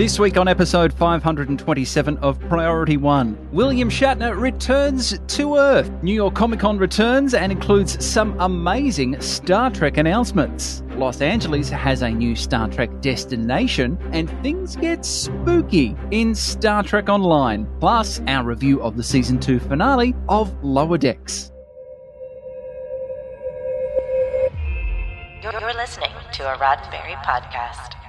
This week on episode 527 of Priority One, William Shatner returns to Earth. New York Comic Con returns and includes some amazing Star Trek announcements. Los Angeles has a new Star Trek destination, and things get spooky in Star Trek Online. Plus, our review of the season 2 finale of Lower Decks. You're listening to a Roddenberry podcast.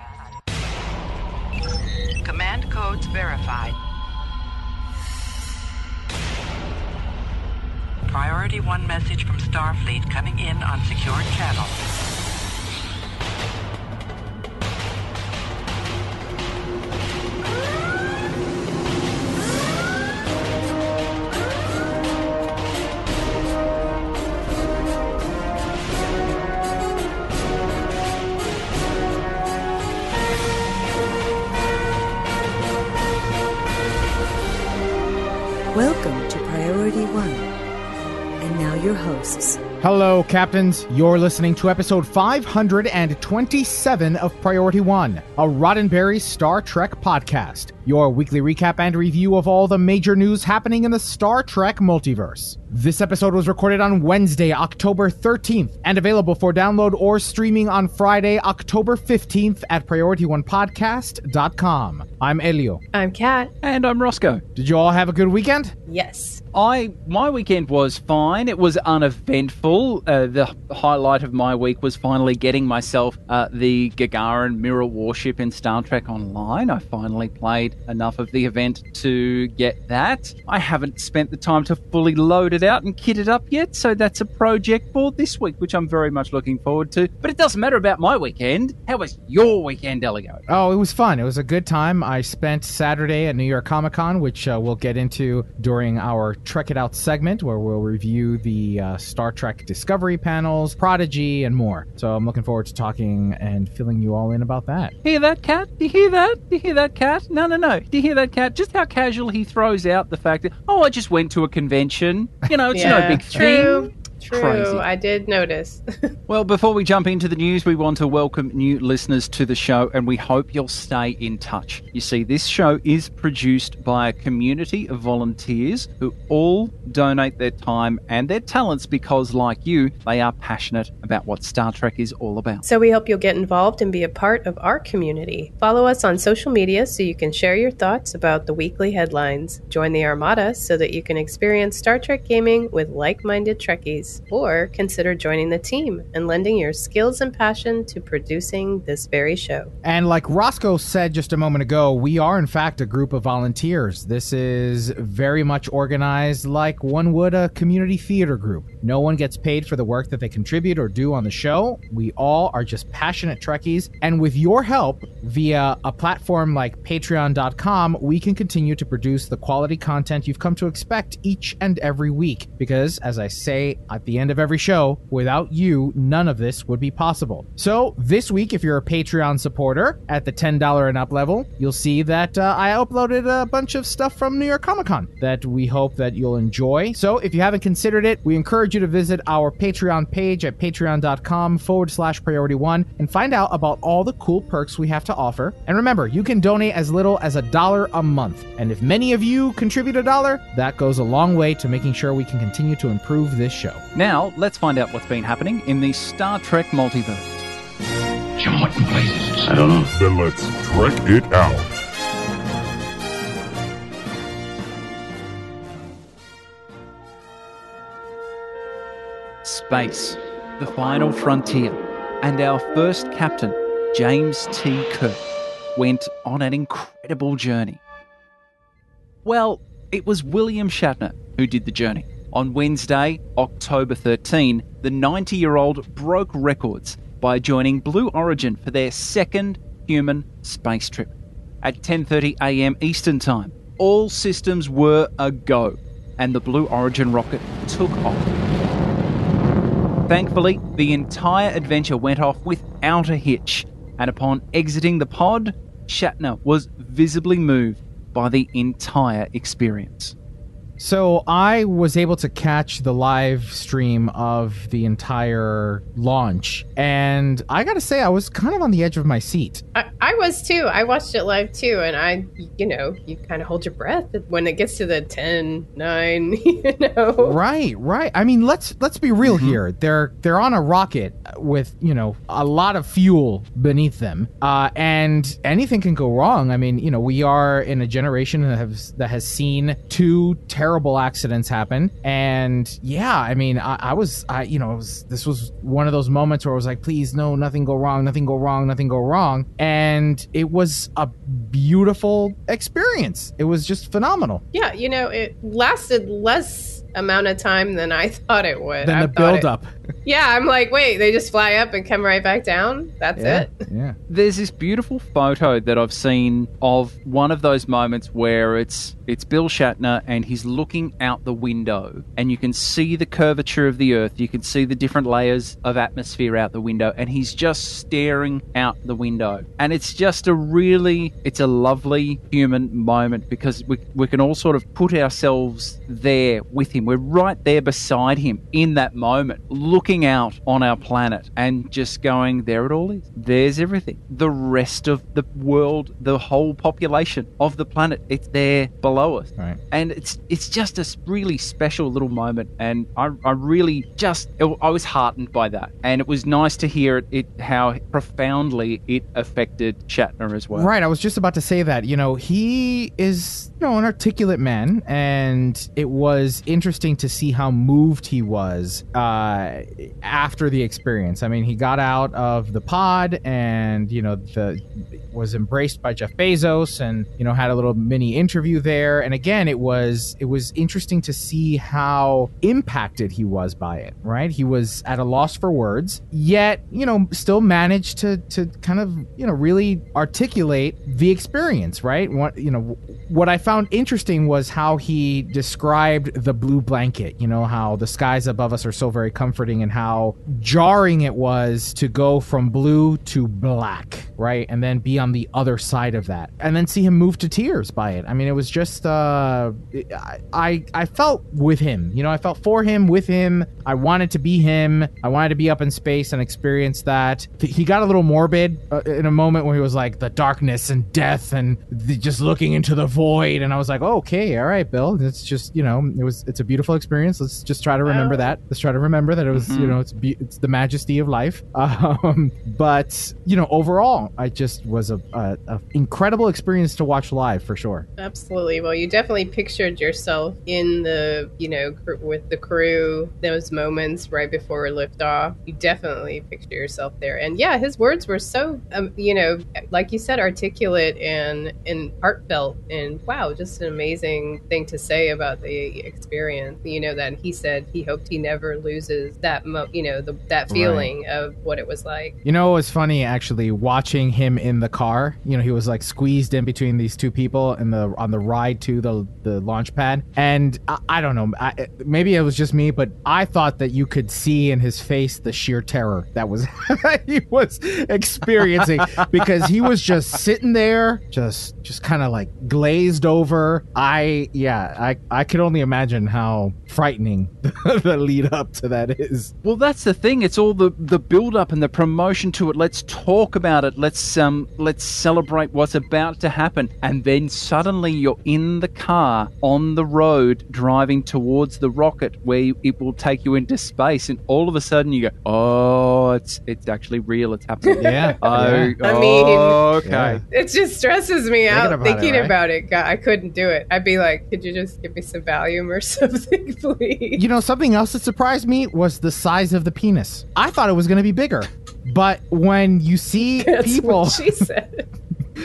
Command codes verified. Priority 1 message from Starfleet coming in on secured channel. One. And now your hosts. Hello, Captains. You're listening to episode 527 of Priority One, a Roddenberry Star Trek podcast, your weekly recap and review of all the major news happening in the Star Trek multiverse. This episode was recorded on Wednesday, October 13th, and available for download or streaming on Friday, October 15th at PriorityOnePodcast.com. I'm Elio. I'm Kat. And I'm Roscoe. Did you all have a good weekend? Yes. I my weekend was fine. It was uneventful. Uh, the highlight of my week was finally getting myself uh, the Gagarin Mirror Warship in Star Trek Online. I finally played enough of the event to get that. I haven't spent the time to fully load it out and kit it up yet, so that's a project for this week, which I'm very much looking forward to. But it doesn't matter about my weekend. How was your weekend, Elio? Oh, it was fun. It was a good time. I spent Saturday at New York Comic Con, which uh, we'll get into during our Trek It Out segment, where we'll review the uh, Star Trek Discovery panels, Prodigy, and more. So I'm looking forward to talking and filling you all in about that. Hear that, Kat? Do you hear that? Do you hear that, Kat? No, no, no. Do you hear that, Kat? Just how casual he throws out the fact that, oh, I just went to a convention. You know, it's no big thing. True. Crazy. I did notice. Well, before we jump into the news, we want to welcome new listeners to the show and we hope you'll stay in touch. You see, this show is produced by a community of volunteers who all donate their time and their talents because, like you, they are passionate about what Star Trek is all about. so we hope you'll get involved and be a part of our community. Follow us on social media so you can share your thoughts about the weekly headlines. Join the Armada so that you can experience Star Trek gaming with like-minded Trekkies. Or consider joining the team and lending your skills and passion to producing this very show. And like Roscoe said just a moment ago, we are in fact a group of volunteers. This is very much organized like one would a community theater group. No one gets paid for the work that they contribute or do on the show. We all are just passionate Trekkies. And with your help, via a platform like patreon.com, we can continue to produce the quality content you've come to expect each and every week. Because, as I say at the end of every show, without you, none of this would be possible. So, this week, if you're a Patreon supporter at the $10 and up level, you'll see that uh, I uploaded a bunch of stuff from New York Comic Con that we hope that you'll enjoy. So, if you haven't considered it, we encourage you to visit our Patreon page at patreon.com forward slash priority one and find out about all the cool perks we have to offer. And remember, you can donate as little as a dollar a month. And if many of you contribute a dollar, that goes a long way to making sure we can continue to improve this show. Now, let's find out what's been happening in the Star Trek multiverse. Jim, what in blazes? I don't know. Then let's trek it out. Space, the final frontier, and our first captain, James T. Kirk, went on an incredible journey. Well, it was William Shatner who did the journey. On Wednesday, October 13, the 90 year old broke records by joining Blue Origin for their second human space trip. At 10:30 a.m. Eastern Time, all systems were a go, and the Blue Origin rocket took off. Thankfully, the entire adventure went off without a hitch, and upon exiting the pod, Shatner was visibly moved by the entire experience. So I was able to catch the live stream of the entire launch, and I gotta say, I was kind of on the edge of my seat. I, I was too. I watched it live too, and I, you know, you kind of hold your breath when it gets to the 10, 9, you know. Right, right. I mean, let's let's be real Mm-hmm. here. They're they're on a rocket with you know a lot of fuel beneath them, uh, and anything can go wrong. I mean, you know, we are in a generation that has that has seen two terrible accidents happen, and yeah, I mean, I, I was, I you know, it was, this was one of those moments where I was like, please, no, nothing go wrong, nothing go wrong, nothing go wrong, and it was a beautiful experience. It was just phenomenal. Yeah, you know, it lasted less amount of time than I thought it would. Then I the thought build it- up. Yeah, I'm like, wait, they just fly up and come right back down? That's Yeah, it? yeah. There's this beautiful photo that I've seen of one of those moments where it's it's Bill Shatner and he's looking out the window and you can see the curvature of the earth, you can see the different layers of atmosphere out the window and he's just staring out the window. And it's just a really it's a lovely human moment because we we can all sort of put ourselves there with him. We're right there beside him in that moment, looking out on our planet and just going, there it all is. There's everything. The rest of the world, the whole population of the planet, it's there below Right. And it's it's just a really special little moment. And I, I really just, I was heartened by that. And it was nice to hear it, it how profoundly it affected Shatner as well. Right, I was just about to say that. You know, he is, you know, an articulate man, and it was interesting to see how moved he was uh, after the experience. I mean, he got out of the pod, and you know, the was embraced by Jeff Bezos, and you know, had a little mini interview there. And again, it was it was interesting to see how impacted he was by it. Right, he was at a loss for words, yet you know, still managed to to kind of you know really articulate the experience. Right, what you know, what I found interesting was how he described the blue blanket. You know, how the skies above us are so very comforting, and how jarring it was to go from blue to black. Right, and then be on the other side of that, and then see him move to tears by it. I mean, it was just uh, I I, felt with him. You know, I felt for him, with him. I wanted to be him. I wanted to be up in space and experience that. He got a little morbid uh, in a moment where he was like the darkness and death and the, just looking into the void. And I was like, oh, okay, all right, Bill. It's just you know, it was it's a beautiful experience. Let's just try to remember that. Let's try to remember that it was you know it's be- it's the majesty of life. Um, but you know, overall, I just was a, a, a incredible experience to watch live for sure. Absolutely. Well, you definitely pictured yourself in the, you know, cr- with the crew, those moments right before liftoff. You definitely picture yourself there. And yeah, his words were so, um, you know, like you said, articulate and, and heartfelt. And wow, just an amazing thing to say about the experience. You know, that he said he hoped he never loses that, mo- you know, the, that feeling of what it was like. You know, it was funny actually watching him in the car. You know, he was like squeezed in between these two people in the on the ride to the the launch pad, and I, I don't know, I, maybe it was just me, but I thought that you could see in his face the sheer terror that was he was experiencing because he was just sitting there, just just kind of like glazed over. I yeah, I I could only imagine how frightening the lead up to that is. Well, that's the thing. It's all the the build up and the promotion to it. Let's talk about it. Let's um let's celebrate what's about to happen. And then suddenly you're in the car on the road driving towards the rocket where it will take you into space and all of a sudden you go, "Oh, it's it's actually real. It's happening." Yeah. Oh, yeah. I mean, okay. Yeah. It just stresses me out about it, thinking right? about it. God, I couldn't do it. I'd be like, could you just give me some Valium or something, please? You know, something else that surprised me was the size of the penis. I thought it was going to be bigger. But when you see That's people, what she said.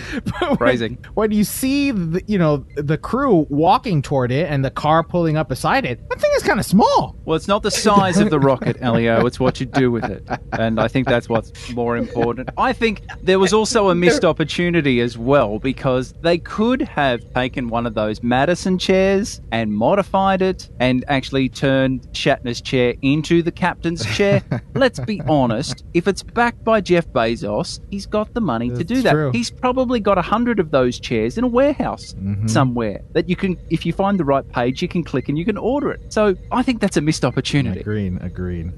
when, when you see the, you know the crew walking toward it and the car pulling up beside it, that thing is kind of small. Well, it's not the size of the rocket, Elio. It's what you do with it. And I think that's what's more important. I think there was also a missed opportunity as well because they could have taken one of those Madison chairs and modified it and actually turned Shatner's chair into the captain's chair. Let's be honest. If it's backed by Jeff Bezos, he's got the money to do that. true. He's probably got a hundred of those chairs in a warehouse mm-hmm. somewhere that you can, if you find the right page, you can click and you can order it. So I think that's a missed opportunity. Agreed. Agreed.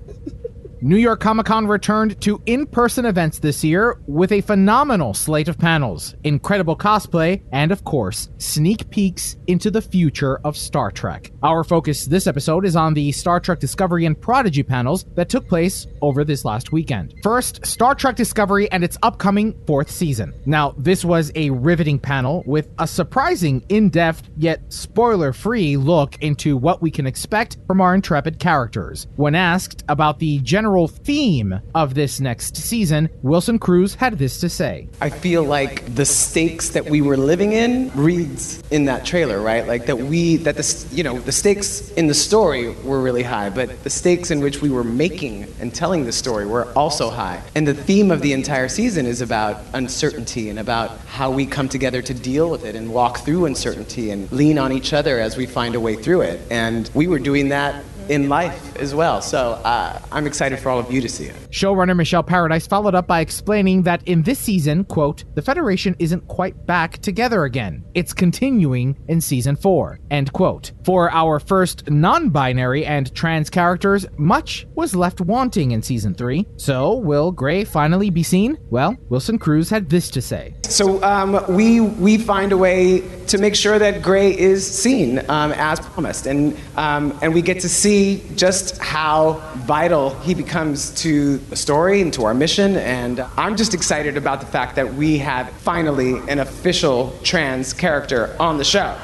New York Comic Con returned to in person events this year with a phenomenal slate of panels, incredible cosplay, and of course, sneak peeks into the future of Star Trek. Our focus this episode is on the Star Trek Discovery and Prodigy panels that took place over this last weekend. First, Star Trek Discovery and its upcoming fourth season. Now, this was a riveting panel with a surprising, in depth, yet spoiler free look into what we can expect from our intrepid characters. When asked about the general theme of this next season, Wilson Cruz had this to say I feel like the stakes that we were living in reads in that trailer, right? Like that we, that the, you know, the stakes in the story were really high, but the stakes in which we were making and telling the story were also high. And the theme of the entire season is about uncertainty and about how we come together to deal with it and walk through uncertainty and lean on each other as we find a way through it. And we were doing that in life as well. So uh, I'm excited for all of you to see it. Showrunner Michelle Paradise followed up by explaining that in this season, quote, the Federation isn't quite back together again. It's continuing in season four, end quote. For our first non binary and trans characters, much was left wanting in season three. So, will Gray finally be seen? Well, Wilson Cruz had this to say. So um, we we find a way to make sure that Gray is seen um, as promised, and um, and we get to see just how vital he becomes to the story and to our mission. And I'm just excited about the fact that we have finally an official trans character on the show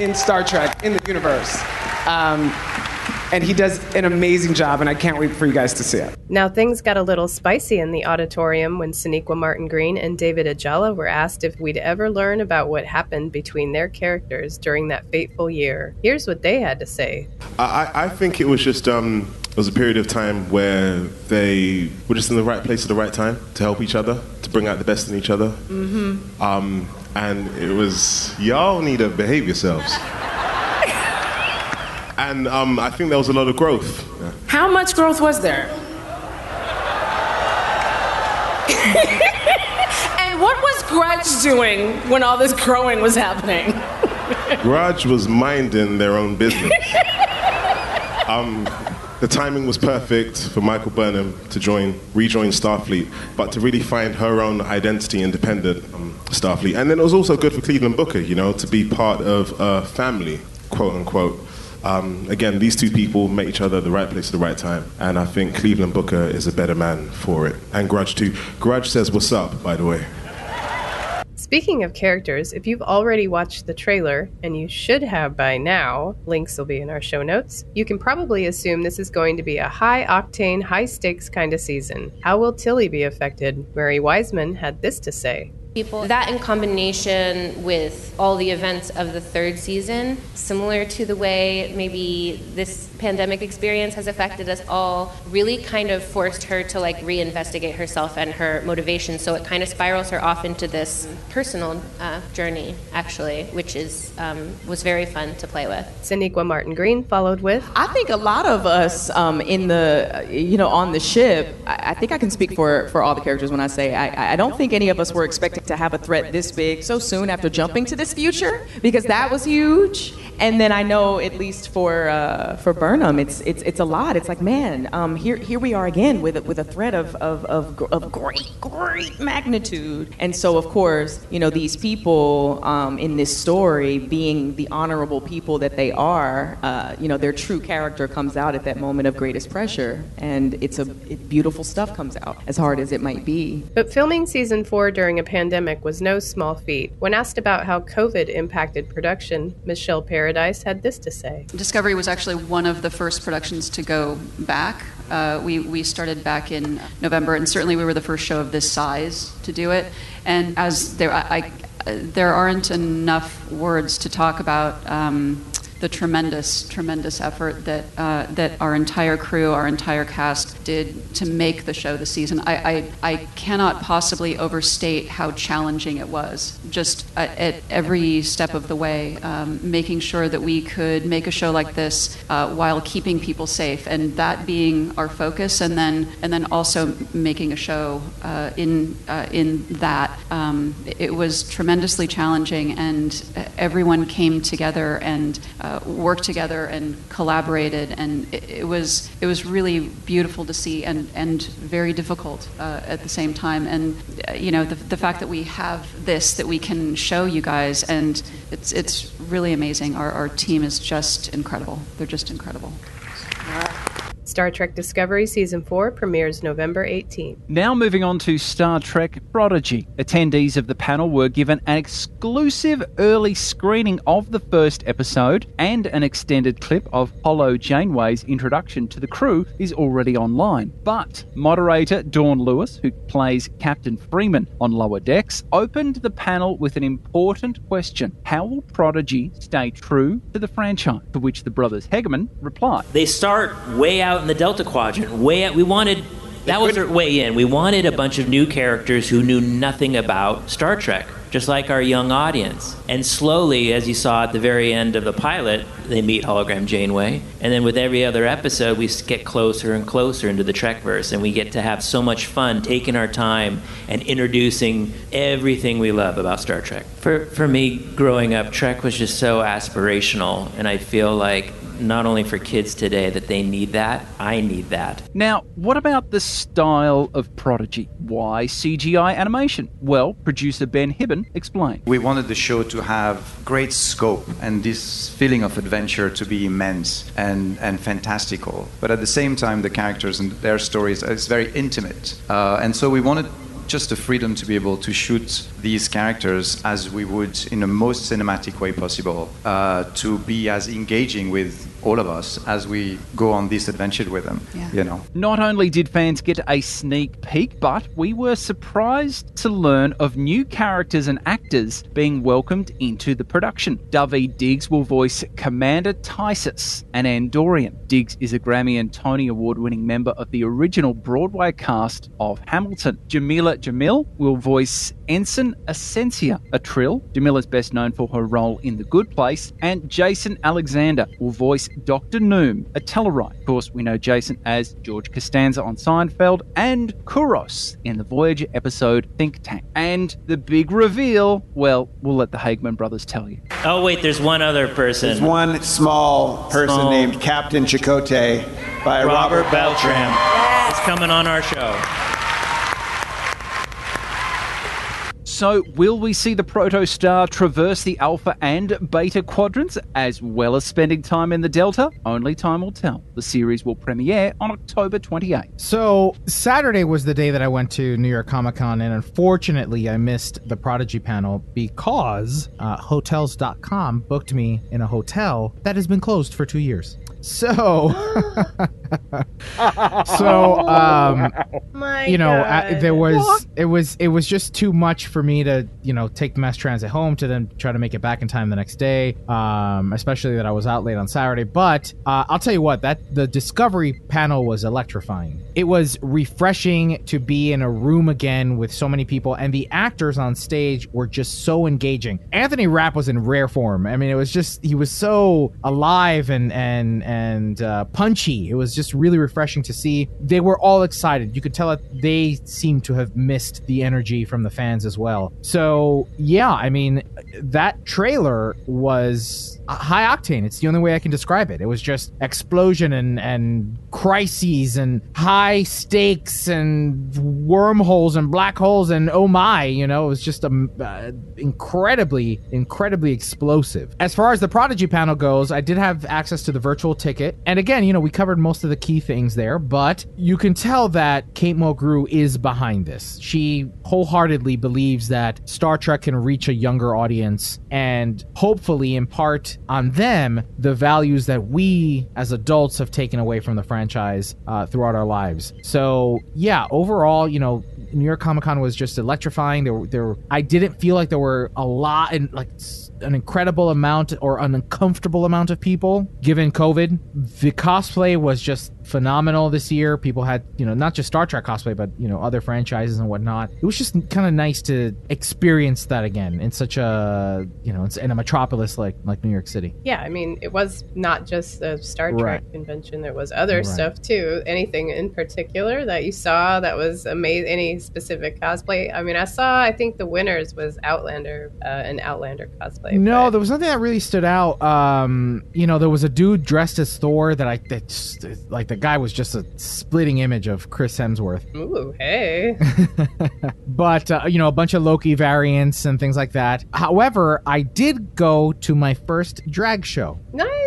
in Star Trek in the universe. Um, and he does an amazing job, and I can't wait for you guys to see it. Now, things got a little spicy in the auditorium when Sonequa Martin Green and David Ajala were asked if we'd ever learn about what happened between their characters during that fateful year. Here's what they had to say I, I think it was just um, it was a period of time where they were just in the right place at the right time to help each other, to bring out the best in each other. Mm-hmm. Um, and it was y'all need to behave yourselves. And um, I think there was a lot of growth. Yeah. How much growth was there? and what was Grudge doing when all this growing was happening? Grudge was minding their own business. um, the timing was perfect for Michael Burnham to join, rejoin Starfleet, but to really find her own identity independent um, Starfleet. And then it was also good for Cleveland Booker, you know, to be part of a family, quote unquote. Um, again, these two people met each other at the right place at the right time, and I think Cleveland Booker is a better man for it. And Grudge too. Grudge says, "What's up?" By the way. Speaking of characters, if you've already watched the trailer, and you should have by now, links will be in our show notes, you can probably assume this is going to be a high octane, high stakes kind of season. How will Tilly be affected? Mary Wiseman had this to say. People. That in combination with all the events of the third season, similar to the way maybe this pandemic experience has affected us all, really kind of forced her to like reinvestigate herself and her motivation. So it kind of spirals her off into this personal uh, journey, actually, which is um, was very fun to play with. Sonequa Martin Green followed with. I think a lot of us um, in the, you know, on the ship. I, I, think I can speak for for all the characters when I say I, I don't think any of us were expecting to have a threat this big so soon after jumping to this future because that was huge. And then I know at least for uh, for Burnham, it's it's it's a lot. It's like man, um, here here we are again with a, with a threat of, of of of great great magnitude. And so of course, you know these people um, in this story being the honorable people that they are, uh, you know their true character comes out at that moment of greatest pressure, and it's a it, beautiful stuff comes out as hard as it might be. But filming season four during a pandemic was no small feat. When asked about how COVID impacted production, Michelle Paradise had this to say Discovery was actually one of the first productions to go back. Uh, we, we started back in November, and certainly we were the first show of this size to do it. And as there, I, I, there aren't enough words to talk about. Um, the tremendous, tremendous effort that uh, that our entire crew, our entire cast did to make the show this season. I, I, I cannot possibly overstate how challenging it was. Just at, at every step of the way, um, making sure that we could make a show like this uh, while keeping people safe, and that being our focus, and then and then also making a show uh, in uh, in that. Um, it was tremendously challenging, and everyone came together and uh, worked together and collaborated, and it, it, was it was really beautiful to see and and very difficult uh, at the same time. And uh, you know the the fact that we have this that we can show you guys, and it's it's really amazing. Our our team is just incredible. They're just incredible. Star Trek Discovery Season 4 premieres November 18. Now moving on to Star Trek Prodigy. Attendees of the panel were given an exclusive early screening of the first episode, and an extended clip of Holo Janeway's introduction to the crew is already online. But moderator Dawn Lewis, who plays Captain Freeman on Lower Decks, opened the panel with an important question How will Prodigy stay true to the franchise? To which the brothers Hageman replied They start way out in the Delta Quadrant. Way out, we wanted that was our way in. We wanted a bunch of new characters who knew nothing about Star Trek, just like our young audience. And slowly, as you saw at the very end of the pilot, they meet Hologram Janeway. And then with every other episode, we get closer and closer into the Trekverse, and we get to have so much fun taking our time and introducing everything we love about Star Trek. For for me, growing up, Trek was just so aspirational, and I feel like not only for kids today that they need that, I need that. Now, what about the style of Prodigy? Why CGI animation? Well, producer Ben Hibon explained. We wanted the show to have great scope and this feeling of adventure to be immense and, and fantastical. But at the same time, the characters and their stories is very intimate. Uh, and so we wanted just the freedom to be able to shoot these characters as we would in the most cinematic way possible, uh, to be as engaging with all of us as we go on this adventure with them. Yeah. You know. Not only did fans get a sneak peek, but we were surprised to learn of new characters and actors being welcomed into the production. Daveed Diggs will voice Commander Tysess, an Andorian. Diggs is a Grammy and Tony Award winning member of the original Broadway cast of Hamilton. Jameela Jamil will voice Ensign Asencia, a Trill. Jameela's best known for her role in The Good Place. And Jason Alexander will voice Dr. Noum, a Tellarite. Of course, we know Jason as George Costanza on Seinfeld and Kurros in the Voyager episode Think Tank. And the big reveal, well, we'll let the Hageman brothers tell you. Oh, wait, there's one other person. There's one small person Small. named Captain Chakotay by Robert, Robert Beltran. It's coming on our show. So, will we see the protostar traverse the alpha and beta quadrants as well as spending time in the delta? Only time will tell. The series will premiere on October 28th. So Saturday was the day that I went to New York Comic Con, and unfortunately, I missed the Prodigy panel because uh, Hotels.com booked me in a hotel that has been closed for two years. So, so um, My you know, I, there was it was it was just too much for me to you know take the mass transit home to then try to make it back in time the next day. Um, especially that I was out late on Saturday. But uh, I'll tell you what, that the Discovery panel was electrifying. It was refreshing to be in a room again with so many people, and the actors on stage were just so engaging. Anthony Rapp was in rare form. I mean, it was just he was so alive and and and uh, punchy. It was just really refreshing to see. They were all excited. You could tell that they seemed to have missed the energy from the fans as well. So yeah, I mean, that trailer was high octane. It's the only way I can describe it. It was just explosion and and crises and high stakes and wormholes and black holes and oh my, you know, it was just um, uh, incredibly incredibly explosive. As far as the Prodigy panel goes, I did have access to the virtual ticket, and again, you know, we covered most of the key things there, but you can tell that Kate Mulgrew is behind this. She wholeheartedly believes that Star Trek can reach a younger audience and hopefully impart on them the values that we as adults have taken away from the franchise uh, throughout our lives. So yeah, overall, you know, New York Comic Con was just electrifying. There, there, I didn't feel like there were a lot and like an incredible amount or an uncomfortable amount of people given COVID. The cosplay was just phenomenal this year. People had, you know, not just Star Trek cosplay, but you know, other franchises and whatnot. It was just kind of nice to experience that again in such a, you know, in a metropolis like like New York City. Yeah, I mean, it was not just the Star Trek Right. convention. There was other Right. stuff too. Anything in particular that you saw that was amazing? Any specific cosplay? I mean, I saw. I think the winners was Outlander, uh, an Outlander cosplay. No, there was nothing that really stood out. Um, you know, there was a dude dressed as Thor that I that just, like the guy was just a splitting image of Chris Hemsworth. Ooh, hey. but uh, you know a bunch of loki variants and things like that however i did go to my first drag show nice.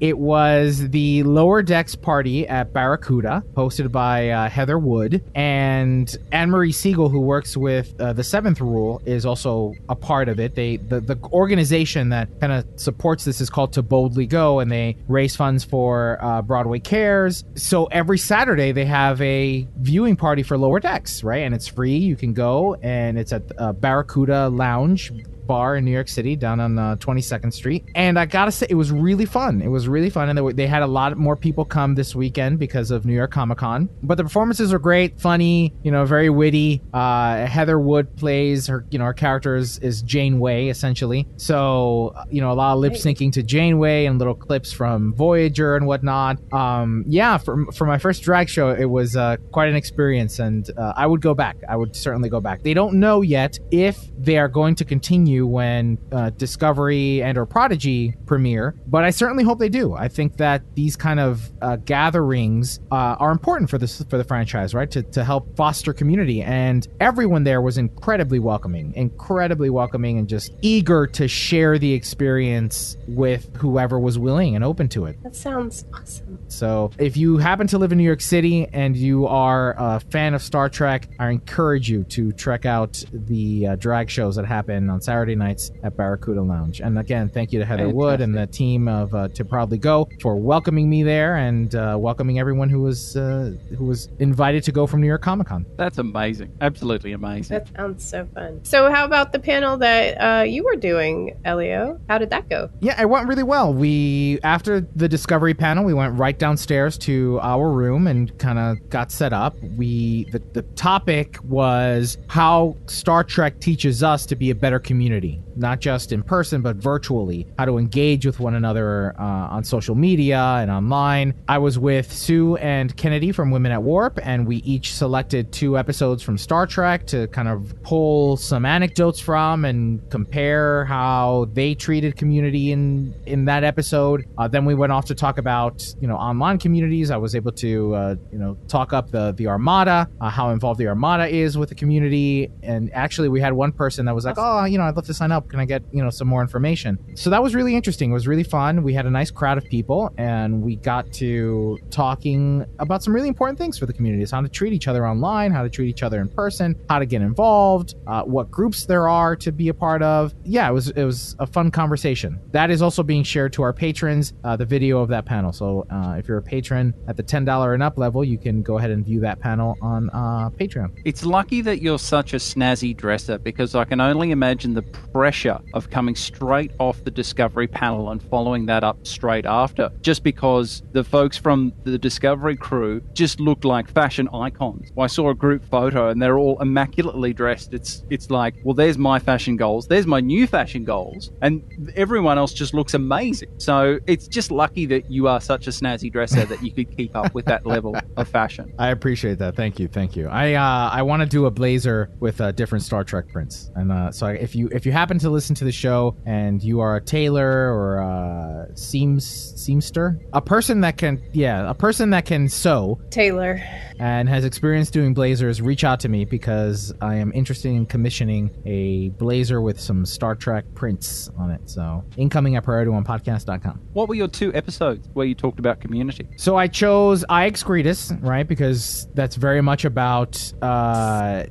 It was the lower decks party at barracuda hosted by uh, heather wood. And anne-marie siegel who works with uh, the seventh rule is also a part of it. They the, the organization that kind of supports this is called to boldly go and they raise funds for uh, broadway cares. So every saturday they have a viewing party for lower decks right? And it's free. You can go and it's at uh, barracuda lounge bar in New York City down on uh, 22nd Street. And I gotta say, it was really fun. It was really fun. And they, were, they had a lot more people come this weekend because of New York Comic Con. But the performances were great, funny, you know, very witty. Uh, Heather Wood plays her, you know, her character is, is Janeway, essentially. So, uh, you know, a lot of lip syncing to Janeway and little clips from Voyager and whatnot. Um, yeah, for, for my first drag show, it was uh, quite an experience. And uh, I would go back. I would certainly go back. They don't know yet if they are going to continue when uh, Discovery and or Prodigy premiere, but I certainly hope they do. I think that these kind of uh, gatherings uh, are important for this for the franchise, right? To, to help foster community, and everyone there was incredibly welcoming, incredibly welcoming, and just eager to share the experience with whoever was willing and open to it. That sounds awesome. So, if you happen to live in New York City and you are a fan of Star Trek, I encourage you to check out the uh, drag shows that happen on Saturday nights at Barracuda Lounge. And again, thank you to Heather Wood and the team of uh, To Proudly Go for welcoming me there and uh, welcoming everyone who was uh, who was invited to go from New York Comic Con. That's amazing. Absolutely amazing. That sounds so fun. So, how about the panel that uh, you were doing, Elio? How did that go? Yeah, it went really well. We after the discovery panel, we went right downstairs to our room and kind of got set up. We the, the topic was how Star Trek teaches us to be a better community, not just in person but virtually. How to engage with one another uh, on social media and online. I was with Sue and Kennedy from Women at Warp, and we each selected two episodes from Star Trek to kind of pull some anecdotes from and compare how they treated community in in that episode. Uh, then we went off to talk about you know online communities. I was able to uh, you know talk up the the Armada, uh, how involved the Armada is with the community, and actually we had one person that was like, oh, you know, I'd love to sign up. Can I get you know some more information? So that was really interesting. It was really fun. We had a nice crowd of people, and we got to talking about some really important things for the communities: how to treat each other online, how to treat each other in person, how to get involved, uh, what groups there are to be a part of. Yeah, it was it was a fun conversation. That is also being shared to our patrons. Uh, the video of that panel. So uh, if you're a patron at the ten dollar and up level, you can go ahead and view that panel on uh, Patreon. It's lucky that you're such a snazzy dresser because I can only imagine the pressure of coming straight off the Discovery panel and following that up straight after. Just because the folks from the Discovery crew just looked like fashion icons. I saw a group photo and they're all immaculately dressed. It's it's like, well, there's my fashion goals, there's my new fashion goals, and everyone else just looks amazing. So it's just lucky that you are such a snazzy dresser that you could keep up with that level of fashion. I appreciate that. Thank you, thank you. I uh, I want to do a blazer with uh, different Star Trek prints, and uh, so if you if you happen to listen to the show and you are a tailor or a seams seamster, a person that can yeah, a person that can sew tailor and has experience doing blazers, reach out to me because I am interested in commissioning a blazer with some Star Trek prints on it. So incoming at PriorityOnePodcast.com. What were your two episodes where you talked about community? So I chose I Excretus, right? Because that's very much about uh,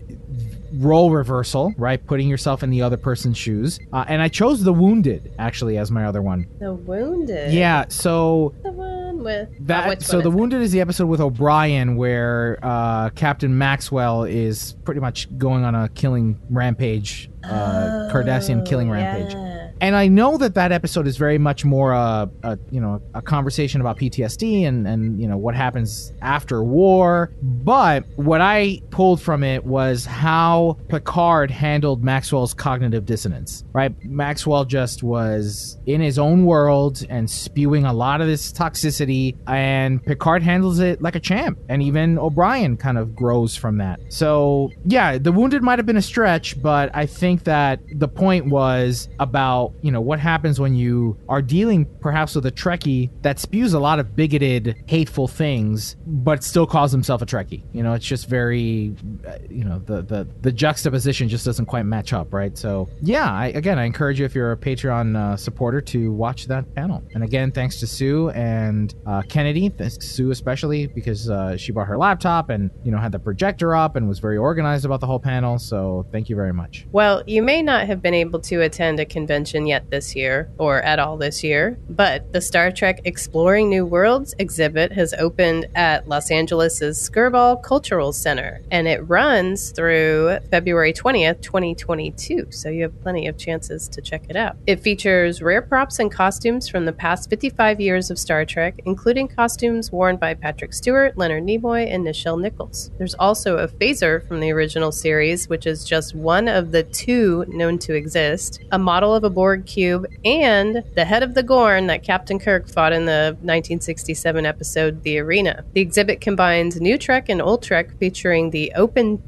role reversal, right? Putting yourself in the other person's shoes. Uh, and I chose The Wounded, actually, as my other one. The Wounded. Yeah, so The one with. oh, that which so the wounded is the episode with O'Brien where uh, Captain Maxwell is pretty much going on a killing rampage, uh, Cardassian killing Oh, rampage. And I know that that episode is very much more a, a you know a conversation about PTSD and and you know what happens after war. But what I pulled from it was how Picard handled Maxwell's cognitive dissonance. Right, Maxwell just was in his own world and spewing a lot of this toxicity, and Picard handles it like a champ. And even O'Brien kind of grows from that. So yeah, the wounded might have been a stretch, but I think that the point was about you know what happens when you are dealing perhaps with a Trekkie that spews a lot of bigoted, hateful things, but still calls himself a Trekkie. You know, it's just very, uh, you know, the the the juxtaposition just doesn't quite match up, right? So yeah, I, again, I encourage you if you're a Patreon uh, supporter to watch that panel. And again, thanks to Sue and uh, Kennedy, thanks to Sue especially because uh, she brought her laptop and you know had the projector up and was very organized about the whole panel. So thank you very much. Well, you may not have been able to attend a convention yet this year, or at all this year, but the Star Trek Exploring New Worlds exhibit has opened at Los Angeles' Skirball Cultural Center, and it runs through February 20th, 2022, so you have plenty of chances to check it out. It features rare props and costumes from the past 55 years of Star Trek, including costumes worn by Patrick Stewart, Leonard Nimoy, and Nichelle Nichols. There's also a phaser from the original series, which is just one of the two known to exist, a model of a Borg cube, and the head of the Gorn that Captain Kirk fought in the 1967 episode The Arena. The exhibit combines new Trek and old Trek featuring the open.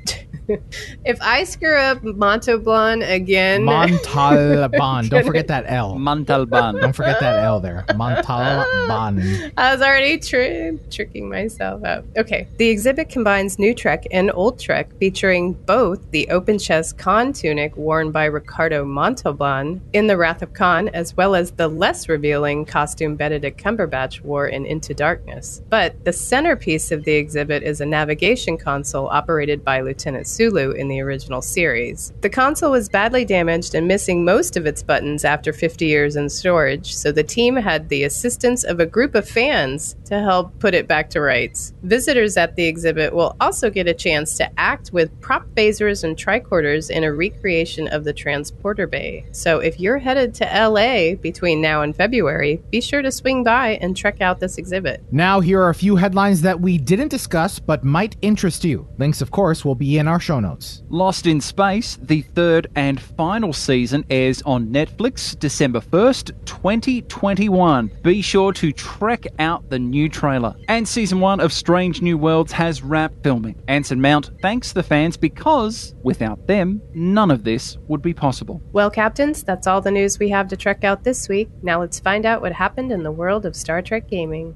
If I screw up Montalban again. Montalban. Don't forget that L. Montalban. Don't forget that L there. Montalban. I was already tri- tricking myself up. Okay. The exhibit combines new Trek and old Trek, featuring both the open chest Khan tunic worn by Ricardo Montalban in The Wrath of Khan, as well as the less revealing costume Benedict Cumberbatch wore in Into Darkness. But the centerpiece of the exhibit is a navigation console operated by Lieutenant Sulu in the original series. The console was badly damaged and missing most of its buttons after 50 years in storage, so the team had the assistance of a group of fans to help put it back to rights. Visitors at the exhibit will also get a chance to act with prop phasers and tricorders in a recreation of the transporter bay. So if you're headed to LA between now and February, be sure to swing by and check out this exhibit. Now, here are a few headlines that we didn't discuss but might interest you. Links, of course, will be in our show notes. Lost in Space, the third and final season, airs on Netflix December 1st, 2021. Be sure to trek out the new trailer. And season one of Strange New Worlds has wrapped filming. Anson Mount thanks the fans because, without them, none of this would be possible. Well, Captains, that's all the news we have to trek out this week. Now let's find out what happened in the world of Star Trek gaming.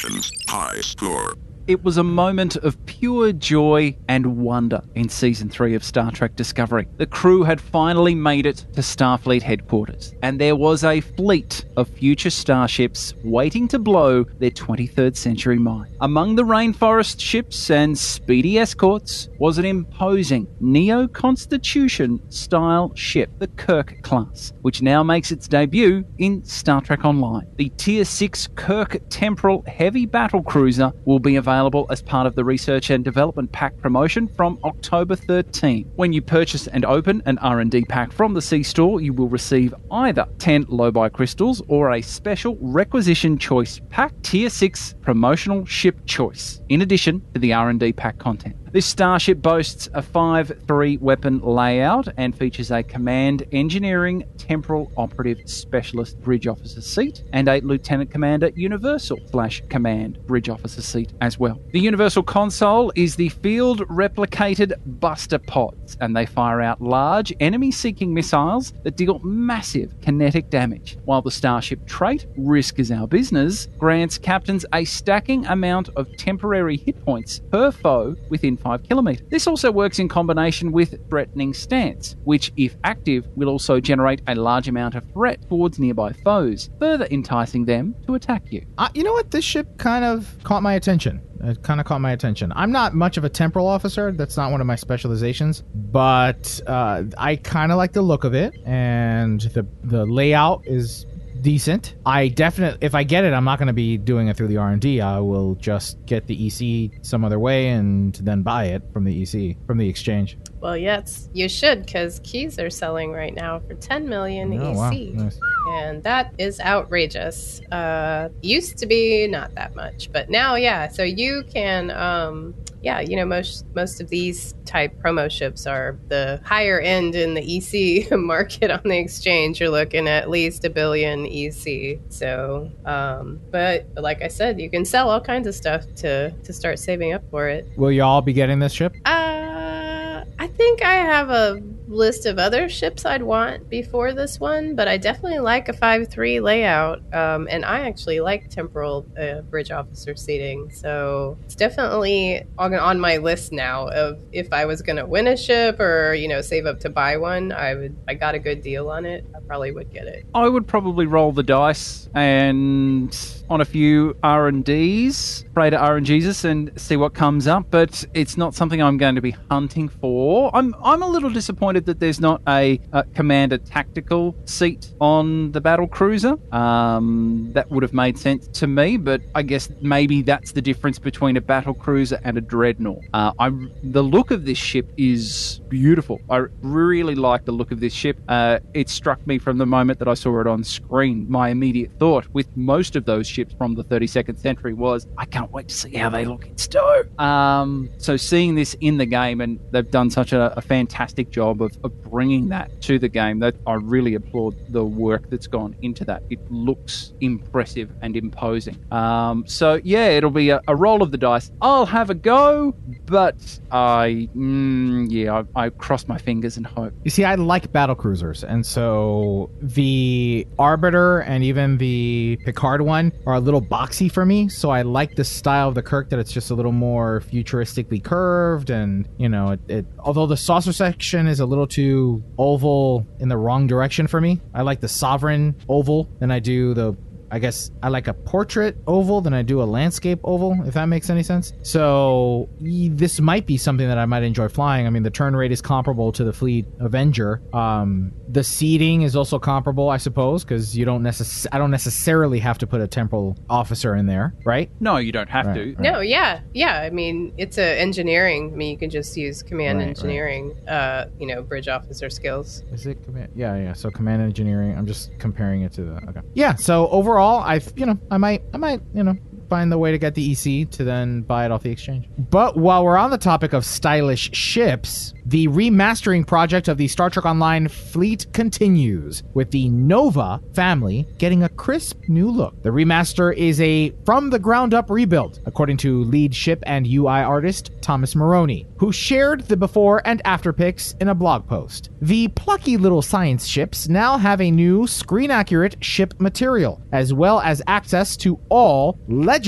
Congratulations. High score. It was a moment of pure joy and wonder in season 3 of Star Trek Discovery. The crew had finally made it to Starfleet headquarters, and there was a fleet of future starships waiting to blow their 23rd century mind. Among the rainforest ships and speedy escorts was an imposing Neo Constitution style ship, the Kirk class, which now makes its debut in Star Trek Online. The Tier 6 Kirk Temporal Heavy Battle Cruiser will be available as part of the Research and Development Pack promotion from October 13. When you purchase and open an R&D pack from the C store, you will receive either 10 Lobi crystals or a special requisition choice pack Tier 6 promotional ship choice, in addition to the R&D pack content. This starship boasts a 5 3 weapon layout and features a Command Engineering Temporal Operative Specialist Bridge Officer seat and a Lieutenant Commander Universal slash Command Bridge Officer seat as well. The Universal Console is the field replicated buster pods and they fire out large enemy seeking missiles that deal massive kinetic damage, while the Starship trait, Risk is Our Business, grants captains a stacking amount of temporary hit points per foe within 5 kilometres. This also works in combination with Threatening Stance, which, if active, will also generate a large amount of threat towards nearby foes, further enticing them to attack you. Uh, you know what? This ship kind of caught my attention. It kind of caught my attention. I'm not much of a temporal officer. That's not one of my specializations, but uh, I kind of like the look of it, and the the layout is decent. I definitely, if I get it, I'm not going to be doing it through the R and D. I will just get the EC some other way and then buy it from the EC from the exchange. Well, yes, you should because keys are selling right now for 10 million Oh, EC. wow. Nice. And that is outrageous. Uh, used to be not that much, but now, yeah. So you can, um, yeah, you know, most most of these type promo ships are the higher end in the EC market on the exchange. You're looking at least a billion EC. So, um, but like I said, you can sell all kinds of stuff to to start saving up for it. Will you all be getting this ship? Uh, I think I have a list of other ships I'd want before this one, but I definitely like a 5-3 layout, um, and I actually like temporal uh, bridge officer seating, so it's definitely on, on my list now of if I was going to win a ship or, you know, save up to buy one, I would, I got a good deal on it, I probably would get it. I would probably roll the dice and on a few R and Ds, pray to RNGesus and see what comes up. But it's not something I'm going to be hunting for. I'm I'm a little disappointed that there's not a, uh commander tactical seat on the battle cruiser. Um, that would have made sense to me, but I guess maybe that's the difference between a battle cruiser and a dreadnought. Uh, I the look of this ship is beautiful. I really like the look of this ship. Uh, it struck me from the moment that I saw it on screen. My immediate thought with most of those ships from the 32nd century was, I can't wait to see how they look in stow. Um, so seeing this in the game, and they've done such a, a fantastic job of, of bringing that to the game that I really applaud the work that's gone into that. It looks impressive and imposing. Um, so yeah, it'll be a, a roll of the dice. I'll have a go, but I, mm, yeah, I, I cross my fingers and hope. You see, I like battle cruisers, and so the Arbiter and even the Picard one are a little boxy for me. So I like the style of the Kirk that it's just a little more futuristically curved, and you know, it, it although the saucer section is a little too oval in the wrong direction for me. I like the Sovereign oval than I do the I guess I like a portrait oval than I do a landscape oval, if that makes any sense. So this might be something that I might enjoy flying. I mean, the turn rate is comparable to the Fleet Avenger. Um, the seating is also comparable, I suppose, because you don't necess- I don't necessarily have to put a temporal officer in there, right? No, you don't have Right, to. No, yeah, yeah. I mean, it's a engineering. I mean, you can just use command Right, right. engineering. Uh, you know, bridge officer skills. Is it command? Yeah, yeah. So command engineering. I'm just comparing it to the. Okay. Yeah. So overall, I you know I might I might you know find the way to get the EC to then buy it off the exchange. But while we're on the topic of stylish ships, the remastering project of the Star Trek Online fleet continues with the Nova family getting a crisp new look. The remaster is a from the ground up rebuild, according to lead ship and UI artist Thomas Marrone, who shared the before and after pics in a blog post. The plucky little science ships now have a new screen accurate ship material, as well as access to all legendary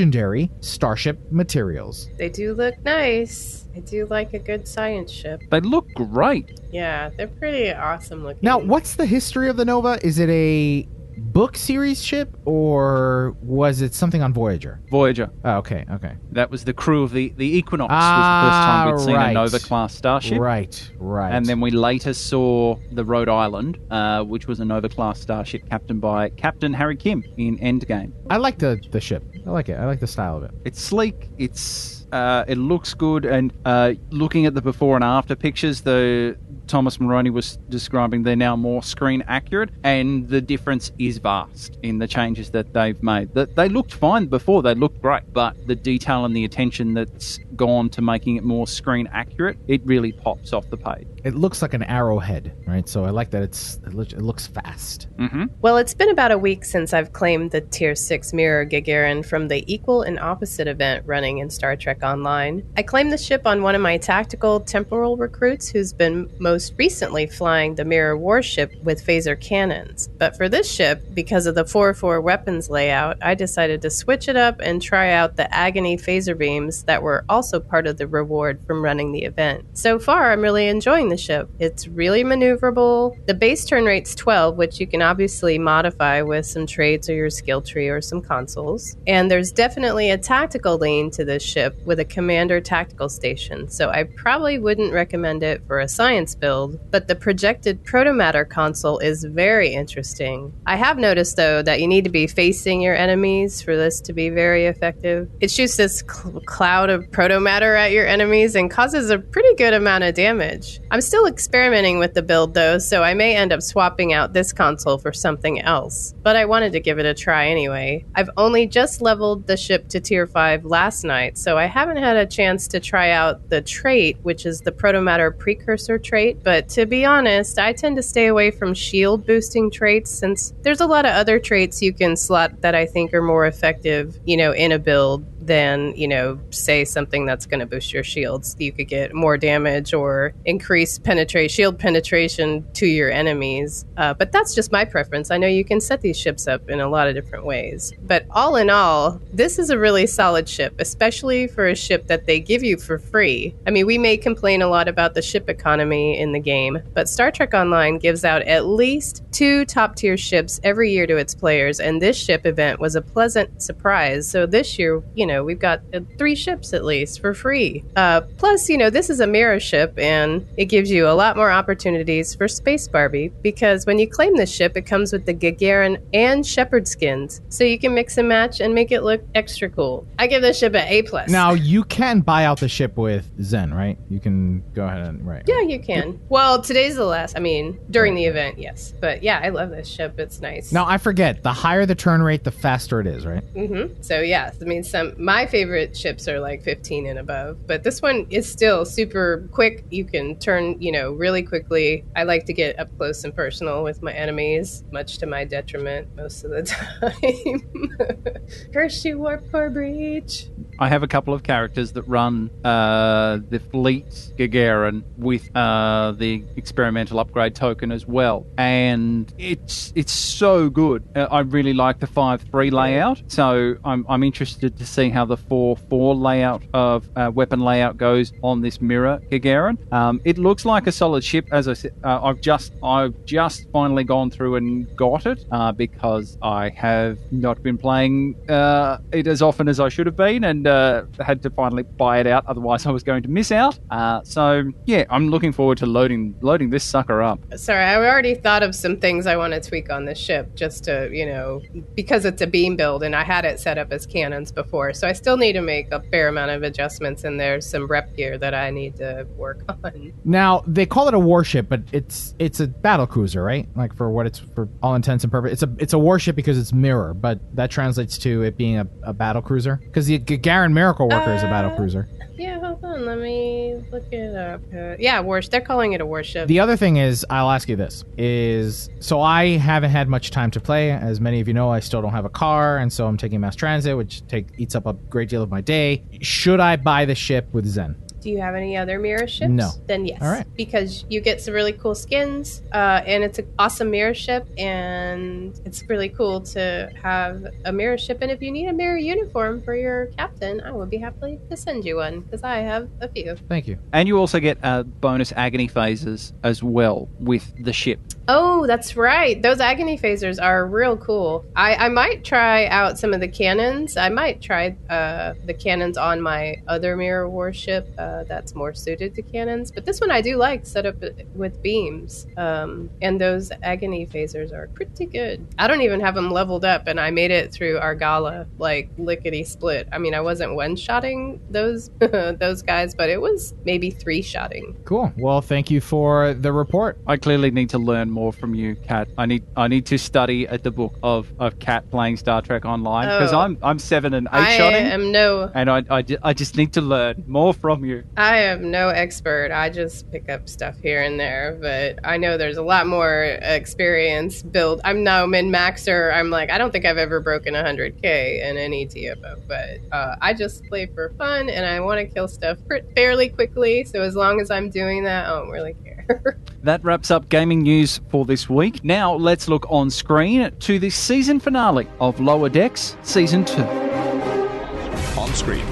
Starship materials. They do look nice. I do like a good science ship. They look great. Yeah, they're pretty awesome looking. Now, what's the history of the Nova? Is it a book series ship or was it something on Voyager? Voyager. Oh, okay, okay. That was the crew of the, the Equinox Ah, was the first time we'd seen right. a Nova class starship. Right, right. And then we later saw the Rhode Island, uh, which was a Nova class starship captained by Captain Harry Kim in Endgame. I like the the ship. I like it. I like the style of it. It's sleek. It's uh, it looks good. And uh, looking at the before and after pictures, the Thomas Marrone was describing they're now more screen accurate, and the difference is vast in the changes that they've made. That they looked fine before; they looked great, but the detail and the attention that's gone to making it more screen accurate, it really pops off the page. It looks like an arrowhead, right? So I like that it's it, it looks fast. Mm-hmm. Well, it's been about a week since I've claimed the Tier 6 Mirror Gagarin from the Equal and Opposite event running in Star Trek Online. I claimed the ship on one of my tactical temporal recruits who's been most recently flying the Mirror warship with phaser cannons. But for this ship, because of the 4-4 weapons layout, I decided to switch it up and try out the Agony phaser beams that were also part of the reward from running the event. So far, I'm really enjoying the ship. It's really maneuverable. The base turn rate's 12, which you can obviously modify with some traits or your skill tree or some consoles. And there's definitely a tactical lean to this ship with a commander tactical station. So I probably wouldn't recommend it for a science build, but the projected protomatter console is very interesting. I have noticed, though, that you need to be facing your enemies for this to be very effective. It shoots this cl- cloud of protomatter at your enemies and causes a pretty good amount of damage. I'm still experimenting with the build, though, so I may end up swapping out this console for something else. But I wanted to give it a try anyway. I've only just leveled the ship to tier 5 last night, so I haven't had a chance to try out the trait, which is the protomatter precursor trait. But to be honest, I tend to stay away from shield boosting traits since there's a lot of other traits you can slot that I think are more effective, you know, in a build than, you know, say something that's going to boost your shields. You could get more damage or increase penetrate shield penetration to your enemies. Uh, but that's just my preference. I know you can set these ships up in a lot of different ways. But all in all, this is a really solid ship, especially for a ship that they give you for free. I mean, we may complain a lot about the ship economy in the game, but Star Trek Online gives out at least two top tier ships every year to its players, and this ship event was a pleasant surprise. So this year, you know, we've got uh, three ships at least for free. Uh, plus, you know, this is a mirror ship, and it gives you a lot more opportunities for Space Barbie because when you claim this ship, it comes with the Gagarin and Shepard skins, so you can mix and match and make it look extra cool. I give this ship an A plus. Now you can buy out the ship with Zen, right? You can go ahead and right. Yeah, you can. Well, today's the last. I mean, during the event, yes. But yeah, I love this ship. It's nice. Now I forget. The higher the turn rate, the faster it is, right? Mm-hmm. So yeah, I mean, some my favorite ships are like 15 and above, but this one is still super quick. You can turn, you know, really quickly. I like to get up close and personal with my enemies, much to my detriment most of the time. Curse you, warp core breach. I have a couple of characters that run uh, the Fleet Gagarin with uh, the experimental upgrade token as well, and it's it's so good. Uh, I really like the five three layout, so I'm I'm interested to see how the four four layout of uh, weapon layout goes on this mirror Gagarin. Um, it looks like a solid ship. As I said, uh, I've just I've just finally gone through and got it because I have not been playing it as often as I should have been, and uh, had to finally buy it out. Otherwise, I was going to miss out. Uh, so yeah, I'm looking forward to loading loading this sucker up. Sorry, I already thought of some things I want to tweak on this ship just to, you know, because it's a beam build and I had it set up as cannons before. So I still need to make a fair amount of adjustments and there's some rep gear that I need to work on. Now they call it a warship, but it's it's a battle cruiser, right? Like for what it's for all intents and purposes, it's a it's a warship because it's mirror, but that translates to it being a, a battle cruiser because the Gagarin Miracle Worker is a battle cruiser. Yeah, hold on. Let me look it up. Uh, yeah, warship. They're calling it a warship. The other thing is, I'll ask you this: is so I haven't had much time to play. As many of you know, I still don't have a car, and so I'm taking mass transit, which take eats up a great deal of my day. Should I buy the ship with Zen? Do you have any other mirror ships? No. Then yes. All right. Because you get some really cool skins, uh, and it's an awesome mirror ship, and it's really cool to have a mirror ship. And if you need a mirror uniform for your captain, I would be happy to send you one because I have a few. Thank you. And you also get uh, bonus agony phases as well with the ship. Oh, that's right. Those agony phasers are real cool. I, I might try out some of the cannons. I might try uh, the cannons on my other mirror warship uh, that's more suited to cannons. But this one I do like set up with beams. Um, and those agony phasers are pretty good. I don't even have them leveled up, and I made it through Argala like lickety split. I mean, I wasn't one shotting those those guys, but it was maybe three shotting. Cool. Well, thank you for the report. I clearly need to learn more from you, Kat. I need I need to study at the book of, of Kat playing Star Trek Online because Oh. I'm I'm seven and eight I shotting, am no and I, I, I just need to learn more from you. I am no expert. I just pick up stuff here and there, but I know there's a lot more experience built. I'm no min maxer. I'm like, I don't think I've ever broken 100k in any TFO, but uh, I just play for fun and I want to kill stuff fairly quickly. So as long as I'm doing that, I don't really care. That wraps up gaming news for this week. Now let's look on screen to the season finale of Lower Decks Season 2. On screen.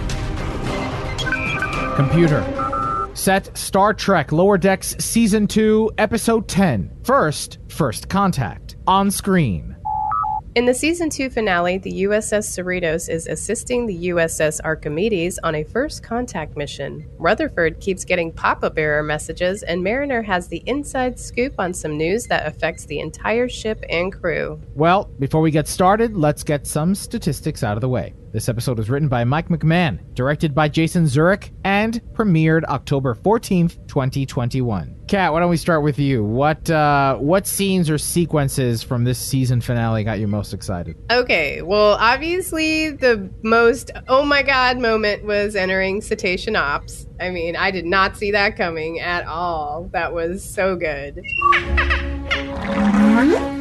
Computer. Set Star Trek Lower Decks Season 2, Episode 10. First, First Contact. On screen. In the season two finale, the USS Cerritos is assisting the USS Archimedes on a first contact mission. Rutherford keeps getting pop up error messages, and Mariner has the inside scoop on some news that affects the entire ship and crew. Well, before we get started, let's get some statistics out of the way. This episode was written by Mike McMahan, directed by Jason Zurek, and premiered October 14th, 2021. Kat, why don't we start with you? What uh, what scenes or sequences from this season finale got you most excited? Okay, well, obviously the most oh my god moment was entering Cetacean Ops. I mean, I did not see that coming at all. That was so good.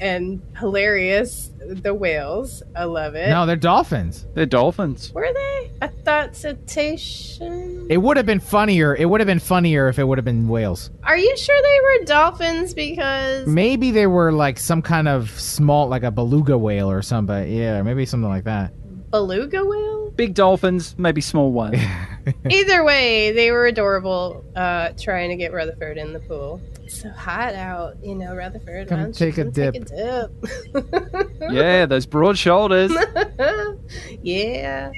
and hilarious. The whales. I love it. No, they're dolphins. They're dolphins. Were they? I thought cetacean. It would have been funnier. It would have been funnier if it would have been whales. Are you sure they were dolphins? Because Maybe they were like some kind of small, like a beluga whale or something. Yeah, maybe something like that. beluga whale. Big dolphins, maybe small ones. Either way, they were adorable. Uh, trying to get Rutherford in the pool. It's so hot out, you know, Rutherford. Come take a come dip. Take a dip. yeah, those broad shoulders. yeah.